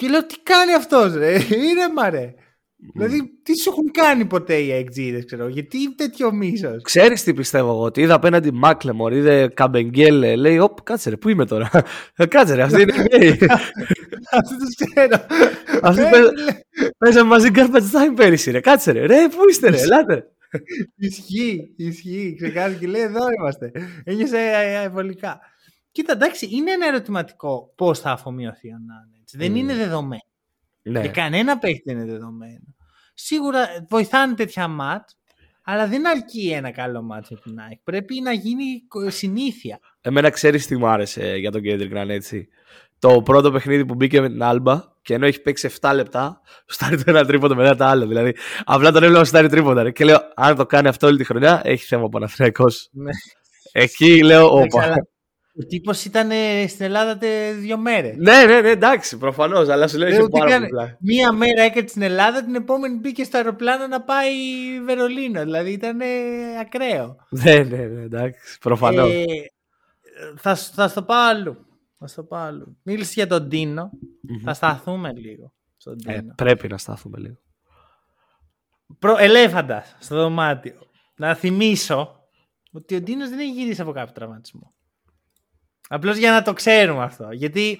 Και λέω, τι κάνει αυτός ρε, ήρεμα ρε. Δηλαδή, τι σου έχουν κάνει ποτέ οι εξήδε, ξέρω γιατί τέτοιο μίσος. Ξέρεις τι πιστεύω εγώ, ότι είδα απέναντι Μάκλεμορ, είδε Καμπεγγέλε, λέει, Ωπ, κάτσε ρε, πού είμαι τώρα; Ε, <laughs> κάτσε ρε, αυτή είναι η <laughs> Αυτό το ξέρω. Αυτή παίζαμε μαζί Γκάρπατ πέρυσι, ρε, κάτσε ρε, ρε, πού είστε, ρε, ελάτε. Ισχύει, ισχύει. Ξεκάθαρα και λέει, εδώ είμαστε. Ένιωσε βολικά. Κοίτα, εντάξει, είναι ένα ερωτηματικό πώς θα αφομοιωθεί ο Νάνε. Δεν είναι δεδομένο. Ναι. Για κανένα παίχτη δεν είναι δεδομένο. Σίγουρα βοηθάνε τέτοια ματ, αλλά δεν αρκεί ένα καλό μάτ με την ΑΕΚ. Πρέπει να γίνει συνήθεια. Εμένα ξέρεις τι μου άρεσε για τον Κέντρικ να έτσι. Το πρώτο παιχνίδι που μπήκε με την Άλμπα και ενώ έχει παίξει 7 λεπτά, στάρει το ένα τρίποντο μετά το άλλο. Δηλαδή, απλά τον έβλεπα στάρει τρίποντα. Και λέω, αν το κάνει αυτό όλη τη χρονιά, έχει θέμα ο Παναθηναϊκός. Ναι. Εκεί λέω, όπα. Ο τύπος ήταν στην Ελλάδα δύο μέρες. Ναι, ναι, ναι, εντάξει, προφανώς. Αλλά σου λέει πάρα πολύ. Μία μέρα έκανε στην Ελλάδα, την επόμενη μπήκε στο αεροπλάνο να πάει Βερολίνο. Δηλαδή ήταν ακραίο. Ναι, ναι, ναι, εντάξει, προφανώς. Ε, θα, θα στο πάω αλλού. Θα στο πάω αλλού. Μίλησε για τον Ντίνο. Mm-hmm. Θα σταθούμε λίγο. Στον ε, πρέπει να σταθούμε λίγο. Προ, ελέφαντας στο δωμάτιο. Να θυμίσω ότι ο Ντίνος δεν έχει γυρίσει από κάποιο τραυματισμό. Απλώς για να το ξέρουμε αυτό. Γιατί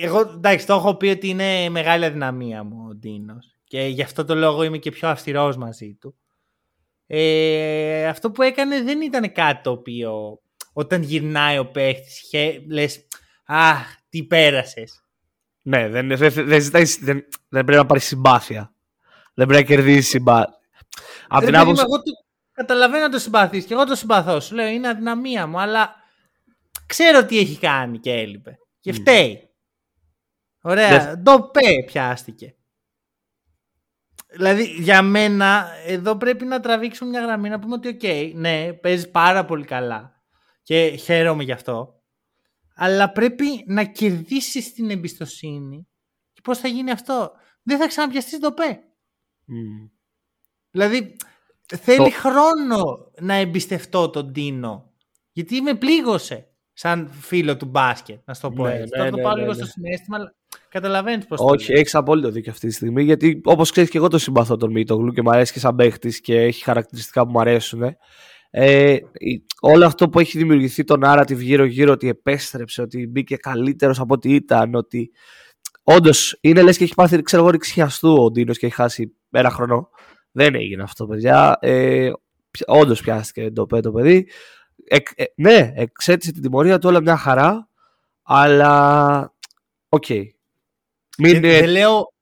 εγώ εντάξει, το έχω πει ότι είναι μεγάλη αδυναμία μου ο Ντίνος. Και γι' αυτό το λόγο είμαι και πιο αυστηρός μαζί του. Ε, αυτό που έκανε δεν ήταν κάτι το οποίο όταν γυρνάει ο παίχτης, λες, Αχ, τι πέρασες. Ναι, δεν, δεν, δεν, δεν, δεν πρέπει να πάρεις συμπάθεια. Δεν πρέπει να κερδίσεις συμπάθεια. Από την άποψη. Εγώ το, καταλαβαίνω να το συμπαθείς και εγώ το συμπαθώ. Σου λέω είναι αδυναμία μου, αλλά ξέρω τι έχει κάνει και έλειπε. Και φταίει. Ωραία. Το πέ πιάστηκε. Δηλαδή για μένα εδώ πρέπει να τραβήξουμε μια γραμμή να πούμε ότι OK, okay, ναι, παίζει πάρα πολύ καλά και χαίρομαι γι' αυτό. Αλλά πρέπει να κερδίσεις την εμπιστοσύνη. Και πώς θα γίνει αυτό; Δεν θα ξαναπιαστείς το πέ. Δηλαδή θέλει χρόνο να εμπιστευτώ τον Τίνο. Γιατί με πλήγωσε σαν φίλο του μπάσκετ, να σου το πω ναι, έτσι. Ναι, το ναι, πάω λίγο στο συνέστημα, αλλά καταλαβαίνεις πώς. Όχι, έχεις απόλυτο δίκιο αυτή τη στιγμή. Γιατί όπως ξέρεις και εγώ το συμπαθώ τον Μίτογλου και μου αρέσει και σαν παίχτης και έχει χαρακτηριστικά που μου αρέσουν. Ε, όλο αυτό που έχει δημιουργηθεί το narrative γύρω-γύρω ότι επέστρεψε, ότι μπήκε καλύτερος από ό,τι ήταν, ότι όντως είναι λες και έχει πάθει ξέρω εγώ ρήξη χιαστού ο Ντίνος και έχει χάσει ένα χρόνο. Δεν έγινε αυτό, παιδιά. Ε, Όντως πιάστηκε το, το παιδί. Ε, ναι, εξέτισε την τιμωρία του όλα μια χαρά, αλλά OK. Okay. Μην... Δεν λέω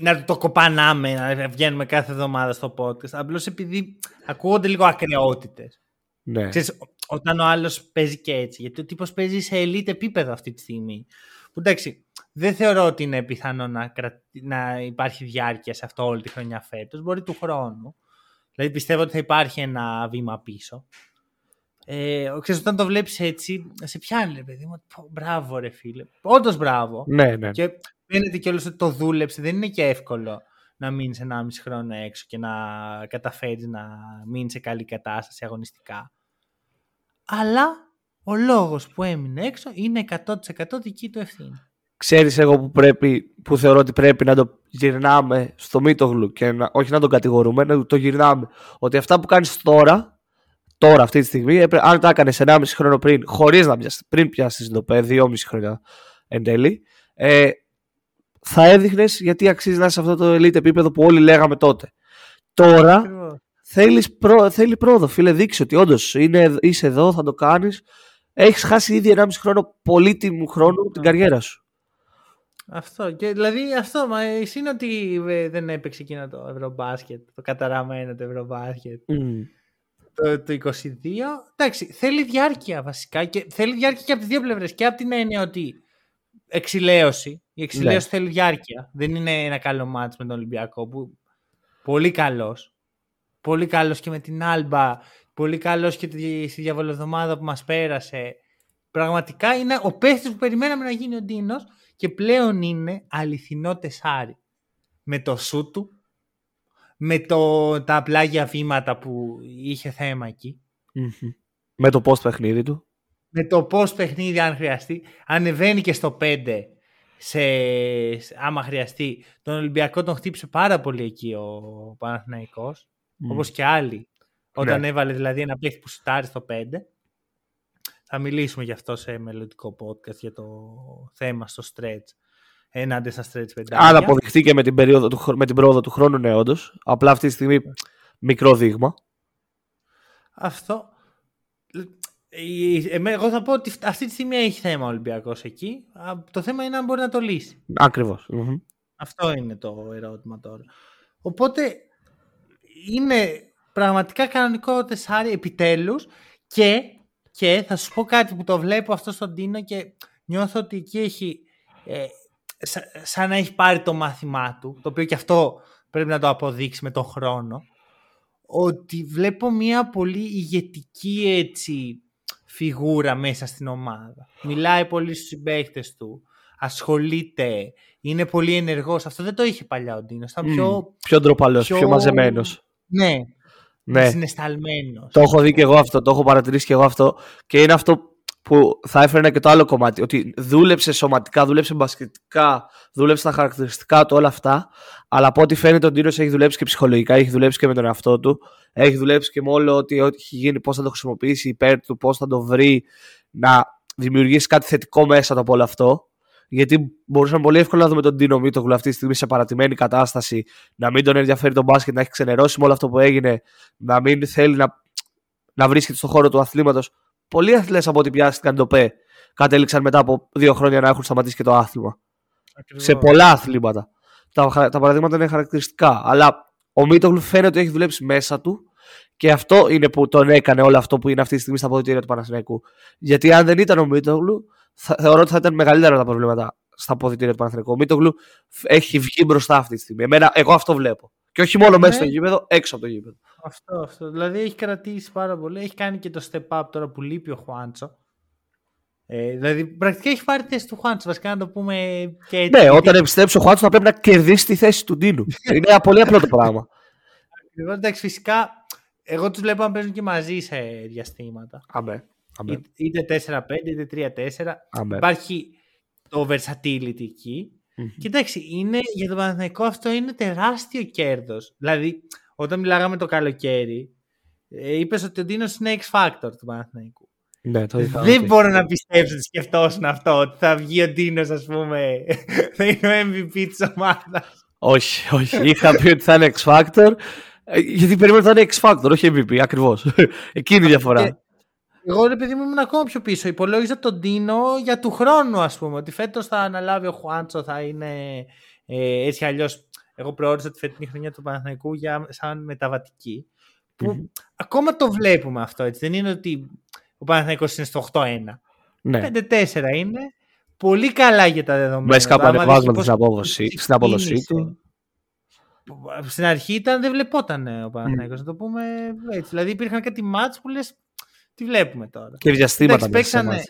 να το κοπανάμε, να βγαίνουμε κάθε εβδομάδα στο podcast. Απλώς επειδή ακούγονται λίγο ακρεότητες. Ναι. Ξέρεις, όταν ο άλλος παίζει και έτσι. Γιατί ο τύπος παίζει σε elite επίπεδο αυτή τη στιγμή. Που εντάξει, δεν θεωρώ ότι είναι πιθανό να, να υπάρχει διάρκεια σε αυτό όλη τη χρονιά φέτος. Μπορεί του χρόνου. Δηλαδή πιστεύω ότι θα υπάρχει ένα βήμα πίσω. Ε, ξέρεις, όταν το βλέπεις έτσι, σε πιάνει, παιδί μου. Μπράβο, ρε φίλε. Όντως μπράβο. Ναι, ναι. Και φαίνεται κιόλας ότι το δούλεψε. Δεν είναι και εύκολο να μείνεις ένα μισή χρόνο έξω και να καταφέρεις να μείνεις σε καλή κατάσταση αγωνιστικά. Αλλά ο λόγος που έμεινε έξω είναι 100% δική του ευθύνη. Ξέρεις εγώ που, πρέπει, που θεωρώ ότι πρέπει να το γυρνάμε στο Μίτογλου και να, όχι να τον κατηγορούμε, να το γυρνάμε. Ότι αυτά που κάνεις τώρα τώρα αυτή τη στιγμή, αν τα έκανες 1,5 χρόνο πριν, χωρίς να πιάσεις, πριν πιάσεις το παιδί, 2,5 χρόνια εν τέλει, ε, θα έδειχνες γιατί αξίζει να είσαι σε αυτό το elite επίπεδο που όλοι λέγαμε τότε. Τώρα θέλεις προ, θέλει πρόοδο, φίλε. Δείξει ότι όντως είσαι εδώ, θα το κάνεις. Έχεις χάσει ήδη 1,5 χρόνο πολύτιμου χρόνου την καριέρα σου. Αυτό. Και δηλαδή αυτό, μα εσύ είναι ότι ε, δεν έπαιξε εκείνο το ευρωμπάσκετ, το καταραμένο το ευρωμπάσκετ. Mm. Το, το 22. Εντάξει, θέλει διάρκεια βασικά και θέλει διάρκεια και από τις δύο πλευρές. Και από την έννοια ότι εξηλαίωση. Η εξηλαίωση ναι. θέλει διάρκεια. Δεν είναι ένα καλό μάτς με τον Ολυμπιακό που πολύ καλός. Πολύ καλός και με την Άλμπα. Πολύ καλός και στη διαβολοδομάδα που μας πέρασε. Πραγματικά είναι ο παίχτης που περιμέναμε να γίνει ο Ντίνος και πλέον είναι αληθινό τεσάρι. Με το σου του, με το, τα πλάγια βήματα που είχε θέμα Με το post παιχνίδι του. Με το post παιχνίδι αν χρειαστεί. Ανεβαίνει και στο 5 σε, άμα χρειαστεί. Τον Ολυμπιακό τον χτύπησε πάρα πολύ εκεί ο Παναθηναϊκός. Mm. Όπως και άλλοι. Όταν ναι. έβαλε δηλαδή ένα παίχτη που σουτάρει στο 5. Θα μιλήσουμε γι' αυτό σε μελλοντικό podcast για το θέμα στο stretch έναντι στα stretch πεντάρια. Αν αποδειχθεί και με την, περίοδο του, με την πρόοδο του χρόνου, ναι, όντως. Απλά αυτή τη στιγμή μικρό δείγμα. Αυτό. Εγώ θα πω ότι αυτή τη στιγμή έχει θέμα ο Ολυμπιακός εκεί. Το θέμα είναι αν μπορεί να το λύσει. Αυτό είναι το ερώτημα τώρα. Οπότε είναι πραγματικά κανονικό τεσάρι επιτέλους και, και θα σου πω κάτι που το βλέπω αυτό στον Τίνο και νιώθω ότι εκεί έχει ε, σαν να έχει πάρει το μάθημά του, το οποίο και αυτό πρέπει να το αποδείξει με τον χρόνο, ότι βλέπω μια πολύ ηγετική έτσι φιγούρα μέσα στην ομάδα. Μιλάει πολύ στους συμπαίκτες του, ασχολείται, είναι πολύ ενεργός. Αυτό δεν το είχε παλιά ο Ντίνος. Ήταν πιο... πιο ντροπαλός, πιο, πιο μαζεμένος. Ναι, ναι. Συναισθαλμένος. Το έχω δει και εγώ αυτό, το έχω παρατηρήσει και εγώ αυτό και είναι αυτό που θα έφερε και το άλλο κομμάτι. Ότι δούλεψε σωματικά, δούλεψε μπασκετικά, δούλεψε τα χαρακτηριστικά του, όλα αυτά. Αλλά από ό,τι φαίνεται, ο Ντίνος έχει δουλέψει και ψυχολογικά, έχει δουλέψει και με τον εαυτό του. Έχει δουλέψει και με όλο ό,τι, ό,τι έχει γίνει, πώς θα το χρησιμοποιήσει υπέρ του, πώς θα το βρει να δημιουργήσει κάτι θετικό μέσα από όλο αυτό. Γιατί μπορούσαμε πολύ εύκολα να δούμε τον Ντίνο Μίτογλου αυτή τη στιγμή σε παρατημένη κατάσταση, να μην τον ενδιαφέρει τον μπάσκετ, να έχει ξενερώσει με όλο αυτό που έγινε, να μην θέλει να, να βρίσκεται στον χώρο του αθλήματος πολλοί αθλητές από ό,τι πιάστηκαν το ΠΕ κατέληξαν μετά από δύο χρόνια να έχουν σταματήσει και το άθλημα. Σε πολλά αθλήματα. Τα, τα παραδείγματα είναι χαρακτηριστικά. Αλλά ο Μίτογλου φαίνεται ότι έχει δουλέψει μέσα του και αυτό είναι που τον έκανε όλο αυτό που είναι αυτή τη στιγμή στα αποδητήρια του Παναθηναϊκού. Γιατί αν δεν ήταν ο Μίτογλου, θεωρώ ότι θα ήταν μεγαλύτερα τα προβλήματα στα αποδητήρια του Παναθηναϊκού. Ο Μίτογλου έχει βγει μπροστά αυτή τη στιγμή. Εμένα, εγώ αυτό βλέπω. Και όχι μόνο μέσα στο ναι. γήπεδο, έξω από το γήπεδο. Αυτό, αυτό. Δηλαδή έχει κρατήσει πάρα πολύ. Έχει κάνει και το step up τώρα που λείπει ο Χουάντσο. Ε, δηλαδή πρακτικά έχει πάρει θέση του Χουάντσο. Βασικά να το πούμε και έτσι. Ναι, όταν επιστρέψει ο Χουάντσο θα πρέπει να κερδίσει τη θέση του Ντίνου. Είναι ένα πολύ απλό το πράγμα. Ακριβώ. Εντάξει, φυσικά εγώ τους βλέπω να παίζουν και μαζί σε διαστήματα. Αμπέ. Αμπέ. Είτε 4-5 είτε 3-4. Υπάρχει το versatility εκεί. Mm-hmm. Κοιτάξτε, είναι, για τον Παναθηναϊκό αυτό είναι τεράστιο κέρδος. Δηλαδή, όταν μιλάγαμε το καλοκαίρι, ε, είπες ότι ο Ντίνος είναι X Factor του Παναθηναϊκού. Ναι, το Δεν μπορώ να πιστέψω ότι σκεφτόσουν αυτό, ότι θα βγει ο Ντίνος, ας πούμε, <laughs> θα είναι ο MVP της ομάδας. Όχι, όχι. Είχα πει ότι θα είναι X Factor, ε, γιατί περίμενα ότι θα είναι X Factor, όχι MVP, ακριβώς. <laughs> Εκείνη η διαφορά. Ε, εγώ ρε παιδί μου ήμουν ακόμα πιο πίσω. Υπολόγιζα τον Ντίνο για του χρόνου, ας πούμε. Ότι φέτος θα αναλάβει ο Χουάντσο, θα είναι ε, έτσι αλλιώς. Εγώ προόρισα τη φετινή χρονιά του Παναθηναϊκού για, σαν μεταβατική. Που ακόμα το βλέπουμε αυτό έτσι. Δεν είναι ότι ο Παναθηναϊκός είναι στο 8-1. Ναι. 5-4 είναι. Πολύ καλά για τα δεδομένα. Μέσα κάπου ανεβάσματα στην απόδοση, στην απόδοσή του. Στην αρχή ήταν, δεν βλεπόταν ο Παναθηναϊκός, mm. να το πούμε έτσι. Δηλαδή υπήρχαν κάτι μάτς που λες τι βλέπουμε τώρα. Και διαστήματα παίξανε,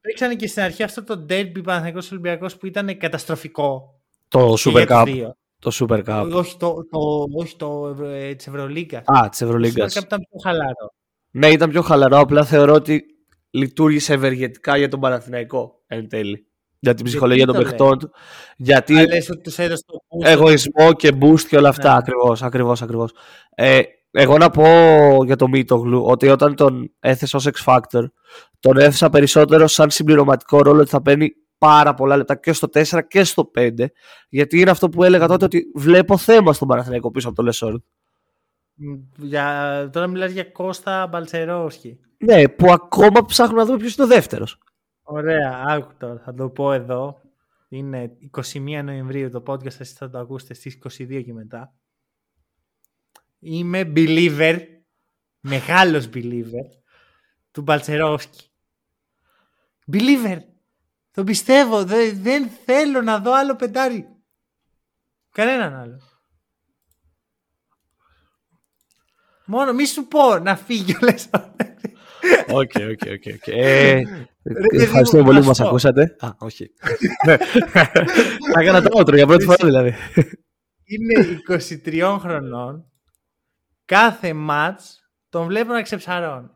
παίξανε και στην αρχή αυτό το derby Παναθηναϊκός Ολυμπιακός που ήταν καταστροφικό. Το Super Cup. Το Super Cup. Όχι το, το, όχι το ε, της Ευρωλίγκας. Α, της Ευρωλίγκας. Το Super Cup ήταν πιο χαλαρό. Ναι, ήταν πιο χαλαρό. Απλά θεωρώ ότι λειτουργήσε ευεργετικά για τον Παναθηναϊκό εν τέλει. Για την ψυχολογία των παιχτών του. Γιατί. λες ότι τους έδωσε το boost. Εγωισμό και boost και όλα αυτά. Ναι. Ακριβώς, ακριβώς, ακριβώς. Ε, εγώ να πω για τον Μίτογλου ότι όταν τον έθεσα ως X Factor, τον έθεσα περισσότερο σαν συμπληρωματικό ρόλο ότι θα παίρνει πάρα πολλά λεπτά και στο 4 και στο 5. Γιατί είναι αυτό που έλεγα τότε ότι βλέπω θέμα στον Παναθηναϊκό πίσω από το Λεσόρ. Για... Τώρα μιλάς για Κώστα Μπαλτσερόσκι. Ναι, που ακόμα ψάχνουμε να δούμε ποιος είναι ο δεύτερος. Ωραία, άκου τώρα, θα το πω εδώ. Είναι 21 Νοεμβρίου το podcast, εσείς θα το ακούσετε στις 22 και μετά. Είμαι believer μεγάλος believer του Μπαλτσερόφσκι. Believer. Το πιστεύω. Δεν, θέλω να δω άλλο πεντάρι. Κανέναν άλλο. Μόνο μη σου πω να φύγει ο OK, OK, OK. Ε, ευχαριστούμε πολύ που μας ακούσατε. Α, όχι. Θα έκανα το ότρο για πρώτη φορά δηλαδή. Είναι 23 χρονών. Κάθε μάτς τον βλέπω να ξεψαρώνει.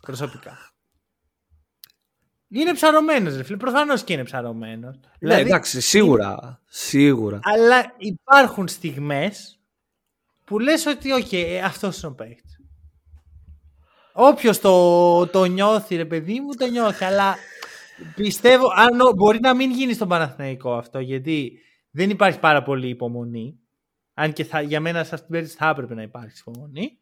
Προσωπικά. Είναι ψαρωμένος, ρε φίλε. Προφανώς και είναι ψαρωμένος. Ναι, δηλαδή, εντάξει, σίγουρα. Σίγουρα. Αλλά υπάρχουν στιγμές που λες ότι, όχι, okay, αυτός είναι ο παίκτης. Όποιος το, το νιώθει, ρε παιδί μου, το νιώθει. Αλλά πιστεύω, αν, μπορεί να μην γίνει στον Παναθηναϊκό αυτό, γιατί δεν υπάρχει πάρα πολύ υπομονή. Αν και θα, για μένα σε αυτήν την περίπτωση θα έπρεπε να υπάρχει υπομονή.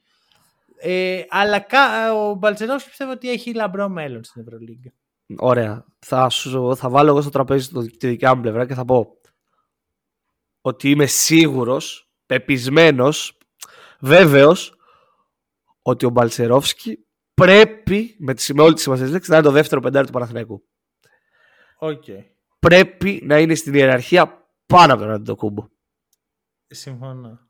Ε, αλλά ο Μπαλτσερόφ πιστεύω ότι έχει λαμπρό μέλλον στην Ευρωλίγκα. Ωραία. Θα, σου, θα βάλω εγώ στο τραπέζι τη δικιά μου πλευρά και θα πω ότι είμαι σίγουρος, πεπισμένος, βέβαιος ότι ο Μπαλτσερόφσκι πρέπει με, τις, με όλη τη σημασία λέξης να είναι το δεύτερο πεντάρι του Παναθηναϊκού. Okay. Πρέπει να είναι στην ιεραρχία πάνω από τον Αντιτοκούμπο. Συμφωνώ.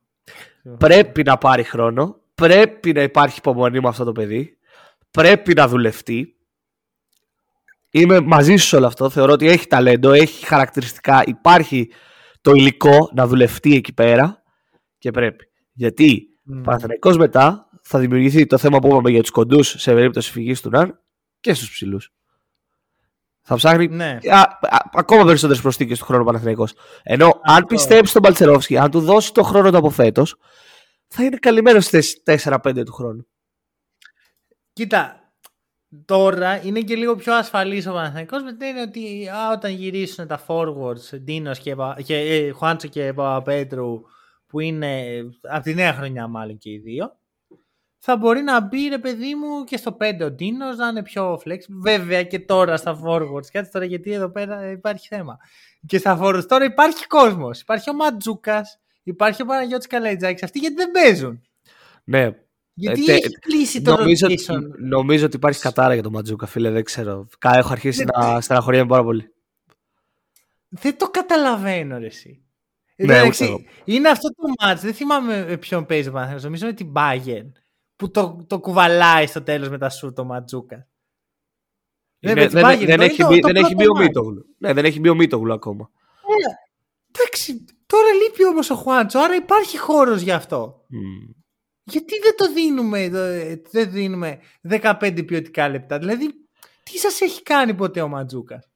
Πρέπει να πάρει χρόνο. Πρέπει να υπάρχει υπομονή με αυτό το παιδί. Πρέπει να δουλευτεί. Είμαι μαζί σου σε όλο αυτό. Θεωρώ ότι έχει ταλέντο, έχει χαρακτηριστικά. Υπάρχει το υλικό να δουλευτεί εκεί πέρα και πρέπει. Γιατί mm. μετά θα δημιουργηθεί το θέμα που είπαμε για τους κοντούς σε περίπτωση φυγής του Ναν και στους ψηλούς. Θα ψάχνει ναι. ακόμα περισσότερες προσθήκες του χρόνου Παναθηναϊκός. Ενώ αν πιστέψει τον Παλτσερόφσκι, αν του δώσει το χρόνο του από φέτος, θα είναι καλυμμένος στις 4-5 του χρόνου. Κοίτα, τώρα είναι και λίγο πιο ασφαλής ο Παναθηναϊκός με την ότι α, όταν γυρίσουν τα forwards Ντίνος και, και ε, Χουάντσο και Παπαπέτρου που είναι από τη νέα χρονιά μάλλον και οι δύο θα μπορεί να μπει ρε παιδί μου και στο 5 ο Ντίνος να είναι πιο flexible. Βέβαια και τώρα στα forwards. Κάτσε τώρα γιατί εδώ πέρα υπάρχει θέμα. Και στα forwards τώρα υπάρχει κόσμος. Υπάρχει ο Ματζούκας, υπάρχει ο Παναγιώτης Καλαϊτζάκης. Αυτοί γιατί δεν παίζουν. Ναι. Γιατί ε, έχει κλείσει το νομίζω, ότι, νομίζω ότι υπάρχει κατάρα για τον Ματζούκα, φίλε. Δεν ξέρω. Έχω αρχίσει να στεναχωριέμαι πάρα πολύ. Δεν το καταλαβαίνω, ρε, εσύ. Ναι, είναι αυτό το μάτς. Δεν θυμάμαι ποιον παίζει ο Παναγιώτη. Νομίζω με την Bayern που το, το κουβαλάει στο τέλος με τα σου το Ματζούκα. δεν, δεν, έχει, μπει, δεν έχει μπει ο Μίτογλου. Ναι, δεν έχει μπει ο Μίτογλου ακόμα. Ε, εντάξει, τώρα λείπει όμως ο Χουάντσο, άρα υπάρχει χώρος γι' αυτό. Mm. Γιατί δεν το δίνουμε, δεν δίνουμε 15 ποιοτικά λεπτά; Δηλαδή, τι σας έχει κάνει ποτέ ο Ματζούκας;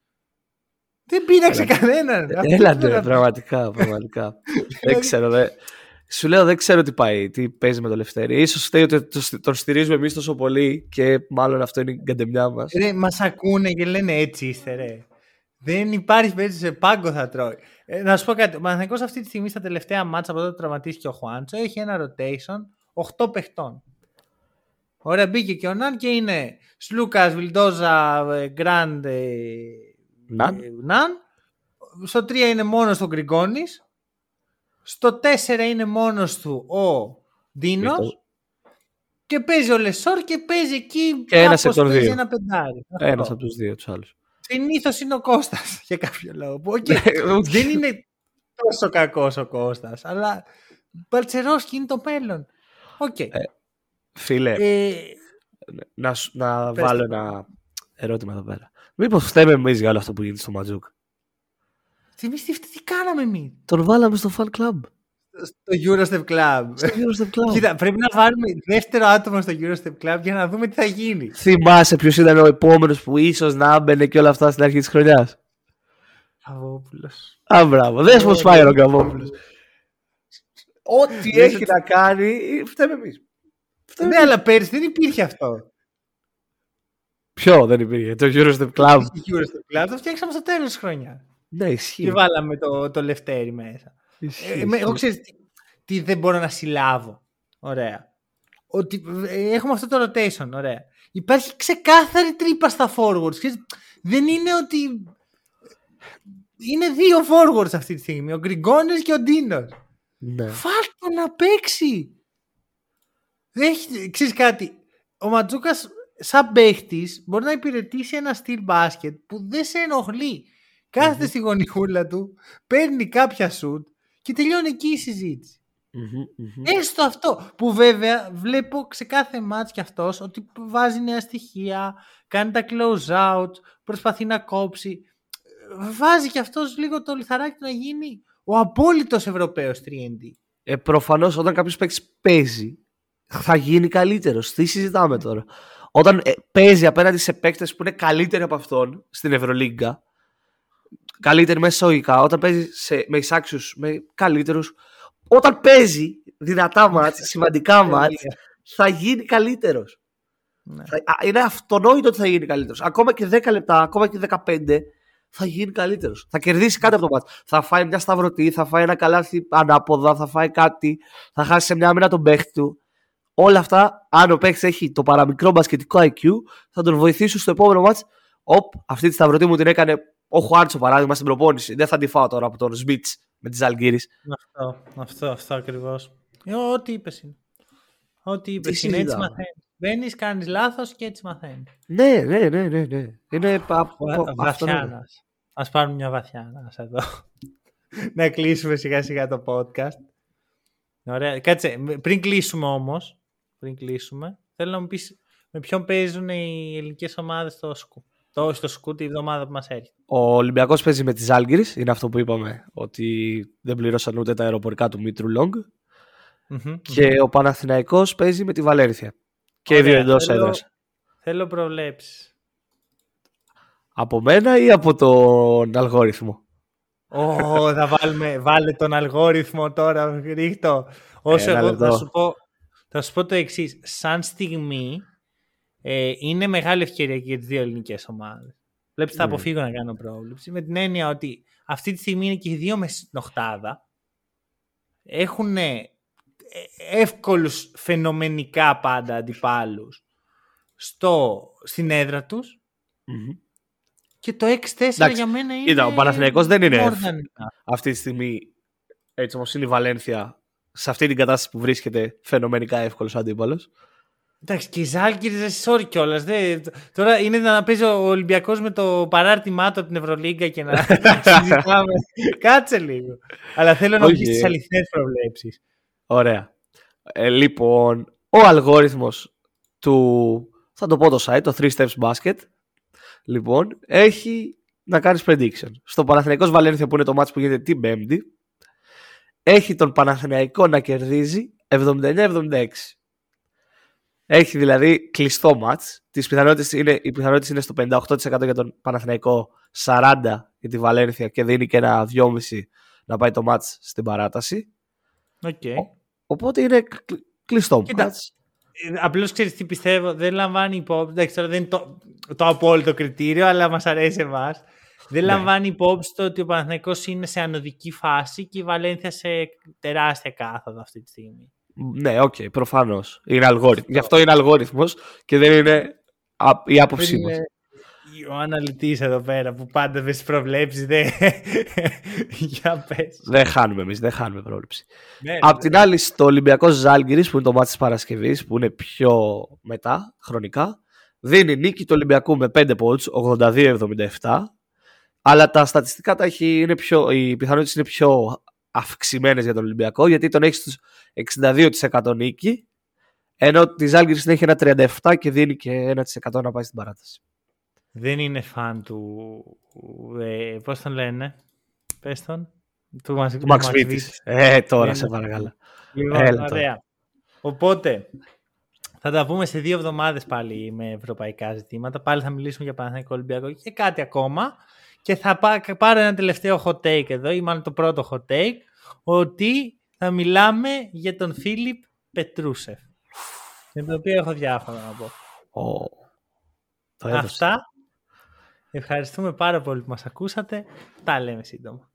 Δεν πήραξε κανέναν. Έλατε, πραγματικά, πραγματικά. <laughs> δεν ξέρω, δεν... Σου λέω δεν ξέρω τι πάει, τι παίζει με το Λευτέρη. Ίσως φταίει ότι τον στηρίζουμε εμείς τόσο πολύ και μάλλον αυτό είναι η καντεμιά μας. Ρε, μας ακούνε και λένε έτσι είστε, ρε. Δεν υπάρχει περίπτωση σε πάγκο θα τρώει. Ε, να σου πω κάτι. Ο Παναθανικό αυτή τη στιγμή στα τελευταία μάτσα από τότε που τραυματίστηκε ο Χουάντσο έχει ένα rotation 8 παιχτών. Ωραία, μπήκε και ο Ναν και είναι Σλούκας, Βιλντόζα, Γκραντ, Ναν. Στο 3 είναι μόνος του ο Γκριγκόνης. Στο 4 είναι μόνος του ο Ντίνος. Και παίζει ο Λεσόρ και παίζει εκεί και ένας από τους δύο. ένα πεντάρι. Ένας από τους δύο τους άλλους. Συνήθως είναι ο Κώστας <laughs> για κάποιο λόγο. Okay. Ναι, δεν είναι τόσο κακός ο Κώστας, αλλά Μπαλτσερόσκι είναι το μέλλον. Okay. Ε, φίλε, ε, να, να βάλω ένα ερώτημα εδώ πέρα. Μήπως φταίμε εμείς για όλο αυτό που γίνεται στο Ματζούκ; Εμείς τι, τι κάναμε εμείς; Τον βάλαμε στο fan club. Στο Eurostep Club. Στο Eurostep Club. Κοίτα, πρέπει να βάλουμε δεύτερο άτομο στο Eurostep Club για να δούμε τι θα γίνει. Θυμάσαι ποιος ήταν ο επόμενος που ίσως να έμπαινε και όλα αυτά στην αρχή της χρονιάς; Καβόπουλος. Α, μπράβο. Δεν πω πάει ο Καβόπουλος. Ό,τι έχει να κάνει, φταίμε εμείς. Ναι, αλλά πέρυσι δεν υπήρχε αυτό. Ποιο δεν υπήρχε, το Eurostep Club. Το Eurostep Club το φτιάξαμε στο τέλος της χρονιάς. Ναι, ισχύει. Και βάλαμε το, το λευτέρι μέσα. Ισχύει, ε, εγώ ξέρω τι, τι, δεν μπορώ να συλλάβω. Ωραία. Ότι ε, έχουμε αυτό το rotation. Ωραία. Υπάρχει ξεκάθαρη τρύπα στα forwards. Δεν είναι ότι. Είναι δύο forwards αυτή τη στιγμή. Ο Γκριγκόνε και ο Ντίνος. Ναι. Φάλτο να παίξει. Έχει, ξέρεις κάτι, ο Ματζούκας σαν παίχτης μπορεί να υπηρετήσει ένα στυλ μπάσκετ που δεν σε ενοχλεί. Κάθεται στη γονιχούλα του, παίρνει κάποια σουτ και τελειώνει εκεί η συζήτηση. Έστω αυτό που βέβαια βλέπω σε κάθε μάτς κι αυτός ότι βάζει νέα στοιχεία, κάνει τα close out, προσπαθεί να κόψει. Βάζει κι αυτός λίγο το λιθαράκι να γίνει ο απόλυτος Ευρωπαίος 3D. Ε, προφανώς όταν κάποιος παίξει παίζει θα γίνει καλύτερος. Τι συζητάμε τώρα; Όταν ε, παίζει απέναντι σε παίκτες που είναι καλύτεροι από αυτόν στην Ευρωλίγκα, καλύτεροι μέσα εισαγωγικά, όταν παίζει σε, με εισάξιους, με καλύτερους, όταν παίζει δυνατά μάτς, <laughs> σημαντικά μάτς, θα γίνει καλύτερος. Ναι. είναι αυτονόητο ότι θα γίνει καλύτερος. Ακόμα και 10 λεπτά, ακόμα και 15, θα γίνει καλύτερος. Θα κερδίσει κάτι από το μάτς. Θα φάει μια σταυρωτή, θα φάει ένα καλάθι ανάποδα, θα φάει κάτι, θα χάσει σε μια μήνα τον παίχτη του. Όλα αυτά, αν ο παίχτης έχει το παραμικρό μπασκετικό IQ, θα τον βοηθήσουν στο επόμενο μάτς. Οπ, αυτή τη σταυρωτή μου την έκανε ο Χουάρτσο παράδειγμα στην προπόνηση. Δεν θα τη φάω τώρα από τον Σμιτς με τις Αλγύρε. Αυτό, αυτό, αυτό ακριβώς. Ε, ό,τι είπες είναι. Ό,τι είπες είναι έτσι μαθαίνεις. Μπαίνεις, κάνεις λάθος και έτσι μαθαίνεις. Ναι, ναι, ναι, ναι. ναι. Είναι βαθιά. Α πάρουμε μια βαθιά εδώ. <laughs> να κλείσουμε σιγά σιγά το podcast. Ωραία. Κάτσε, πριν κλείσουμε όμως, πριν κλείσουμε, θέλω να μου πεις με ποιον παίζουν οι ελληνικές ομάδες στο σκου. Το, στο σκου τη εβδομάδα που μας έρχεται. Ο Ολυμπιακός παίζει με τις Άλγηρε. Είναι αυτό που είπαμε, ότι δεν πληρώσαν ούτε τα αεροπορικά του Μήτρου Λόγκ. Και ο Παναθηναϊκός παίζει με τη Βαλέρθια. Και οι δύο εντός έδρα. Θέλω προβλέψεις. Από μένα ή από τον αλγόριθμο; Ω, θα βάλουμε, βάλε τον αλγόριθμο τώρα, ρίχτω. Όσο εγώ θα σου, πω, θα σου πω το εξής. Σαν στιγμή ε, είναι μεγάλη ευκαιρία και για τις δύο ελληνικές ομάδες. Βλέπεις, θα mm. αποφύγω να κάνω πρόβλεψη. Με την έννοια ότι αυτή τη στιγμή είναι και οι δύο με στην οχτάδα. Έχουν εύκολους φαινομενικά πάντα αντιπάλους στο, στην έδρα τους και το 6-4 για μένα είναι Κοίτα, ο Παναθηναϊκός δεν είναι αυτή τη στιγμή έτσι όπως είναι η Βαλένθια σε αυτή την κατάσταση που βρίσκεται φαινομενικά εύκολος αντίπαλος Εντάξει, και οι Ζάλγκυρε, sorry κιόλας. Τώρα είναι να παίζει ο Ολυμπιακός με το παράρτημά του από την Ευρωλίγκα και να <laughs> συζητάμε. Κάτσε λίγο. Αλλά θέλω να πεις τις αληθινέ προβλέψεις. Ωραία. Ε, λοιπόν, ο αλγόριθμος του, θα το πω το site, το 3 Steps Basket, λοιπόν, έχει να κάνεις prediction. Στο Παναθηναϊκός Βαλένθια που είναι το match που γίνεται την Πέμπτη, έχει τον Παναθηναϊκό να κερδίζει 79-76. Έχει δηλαδή κλειστό μάτς. Τις πιθανότητες είναι, οι πιθανότητες είναι στο 58% για τον Παναθηναϊκό, 40% για τη Βαλένθια και δίνει και ένα 2,5% να πάει το μάτς στην παράταση. Okay. Οπότε είναι κλειστό. Κοίτα, ε, Απλώς ξέρεις τι πιστεύω, δεν λαμβάνει υπόψη. Εντάξει, τώρα δεν είναι το, το απόλυτο κριτήριο, αλλά μας αρέσει εμάς. Δεν ναι. λαμβάνει υπόψη το ότι ο Παναθηναϊκός είναι σε ανωδική φάση και η Βαλένθια σε τεράστια κάθοδο αυτή τη στιγμή. Ναι, OK, okay, προφανώς. Είναι αλγόριθμο. Γι' αυτό είναι αλγόριθμος και δεν είναι η άποψή μας ο αναλυτής εδώ πέρα που πάντα με προβλέψεις. Δεν... <laughs> Για πες. Δεν χάνουμε εμείς, δεν χάνουμε πρόβλεψη. Ναι, Απ' την άλλη, στο Ολυμπιακό Ζάλγκιρις, που είναι το ματς της Παρασκευής, που είναι πιο μετά χρονικά, δίνει νίκη του Ολυμπιακού με 5 πόντους, 82-77. Αλλά τα στατιστικά τα έχει, είναι πιο, οι πιθανότητες είναι πιο αυξημένες για τον Ολυμπιακό, γιατί τον έχει στους 62% νίκη, ενώ τη Ζάλγκυρη έχει ένα 37% και δίνει και 1% να πάει στην παράταση δεν είναι φαν του. Ε, Πώς τον λένε, Πες τον. Του, Μαξ Ε, τώρα σε παρακαλώ. Λοιπόν, Έλα, ωραία. Οπότε, θα τα πούμε σε δύο εβδομάδες πάλι με ευρωπαϊκά ζητήματα. Πάλι θα μιλήσουμε για Παναθηναϊκό Ολυμπιακό και κάτι ακόμα. Και θα πάρω ένα τελευταίο hot take εδώ, ή μάλλον το πρώτο hot take, ότι θα μιλάμε για τον Φίλιπ Πετρούσεφ. Για τον οποίο έχω διάφορα να πω. Oh. Αυτά Ευχαριστούμε πάρα πολύ που μας ακούσατε. Τα λέμε σύντομα.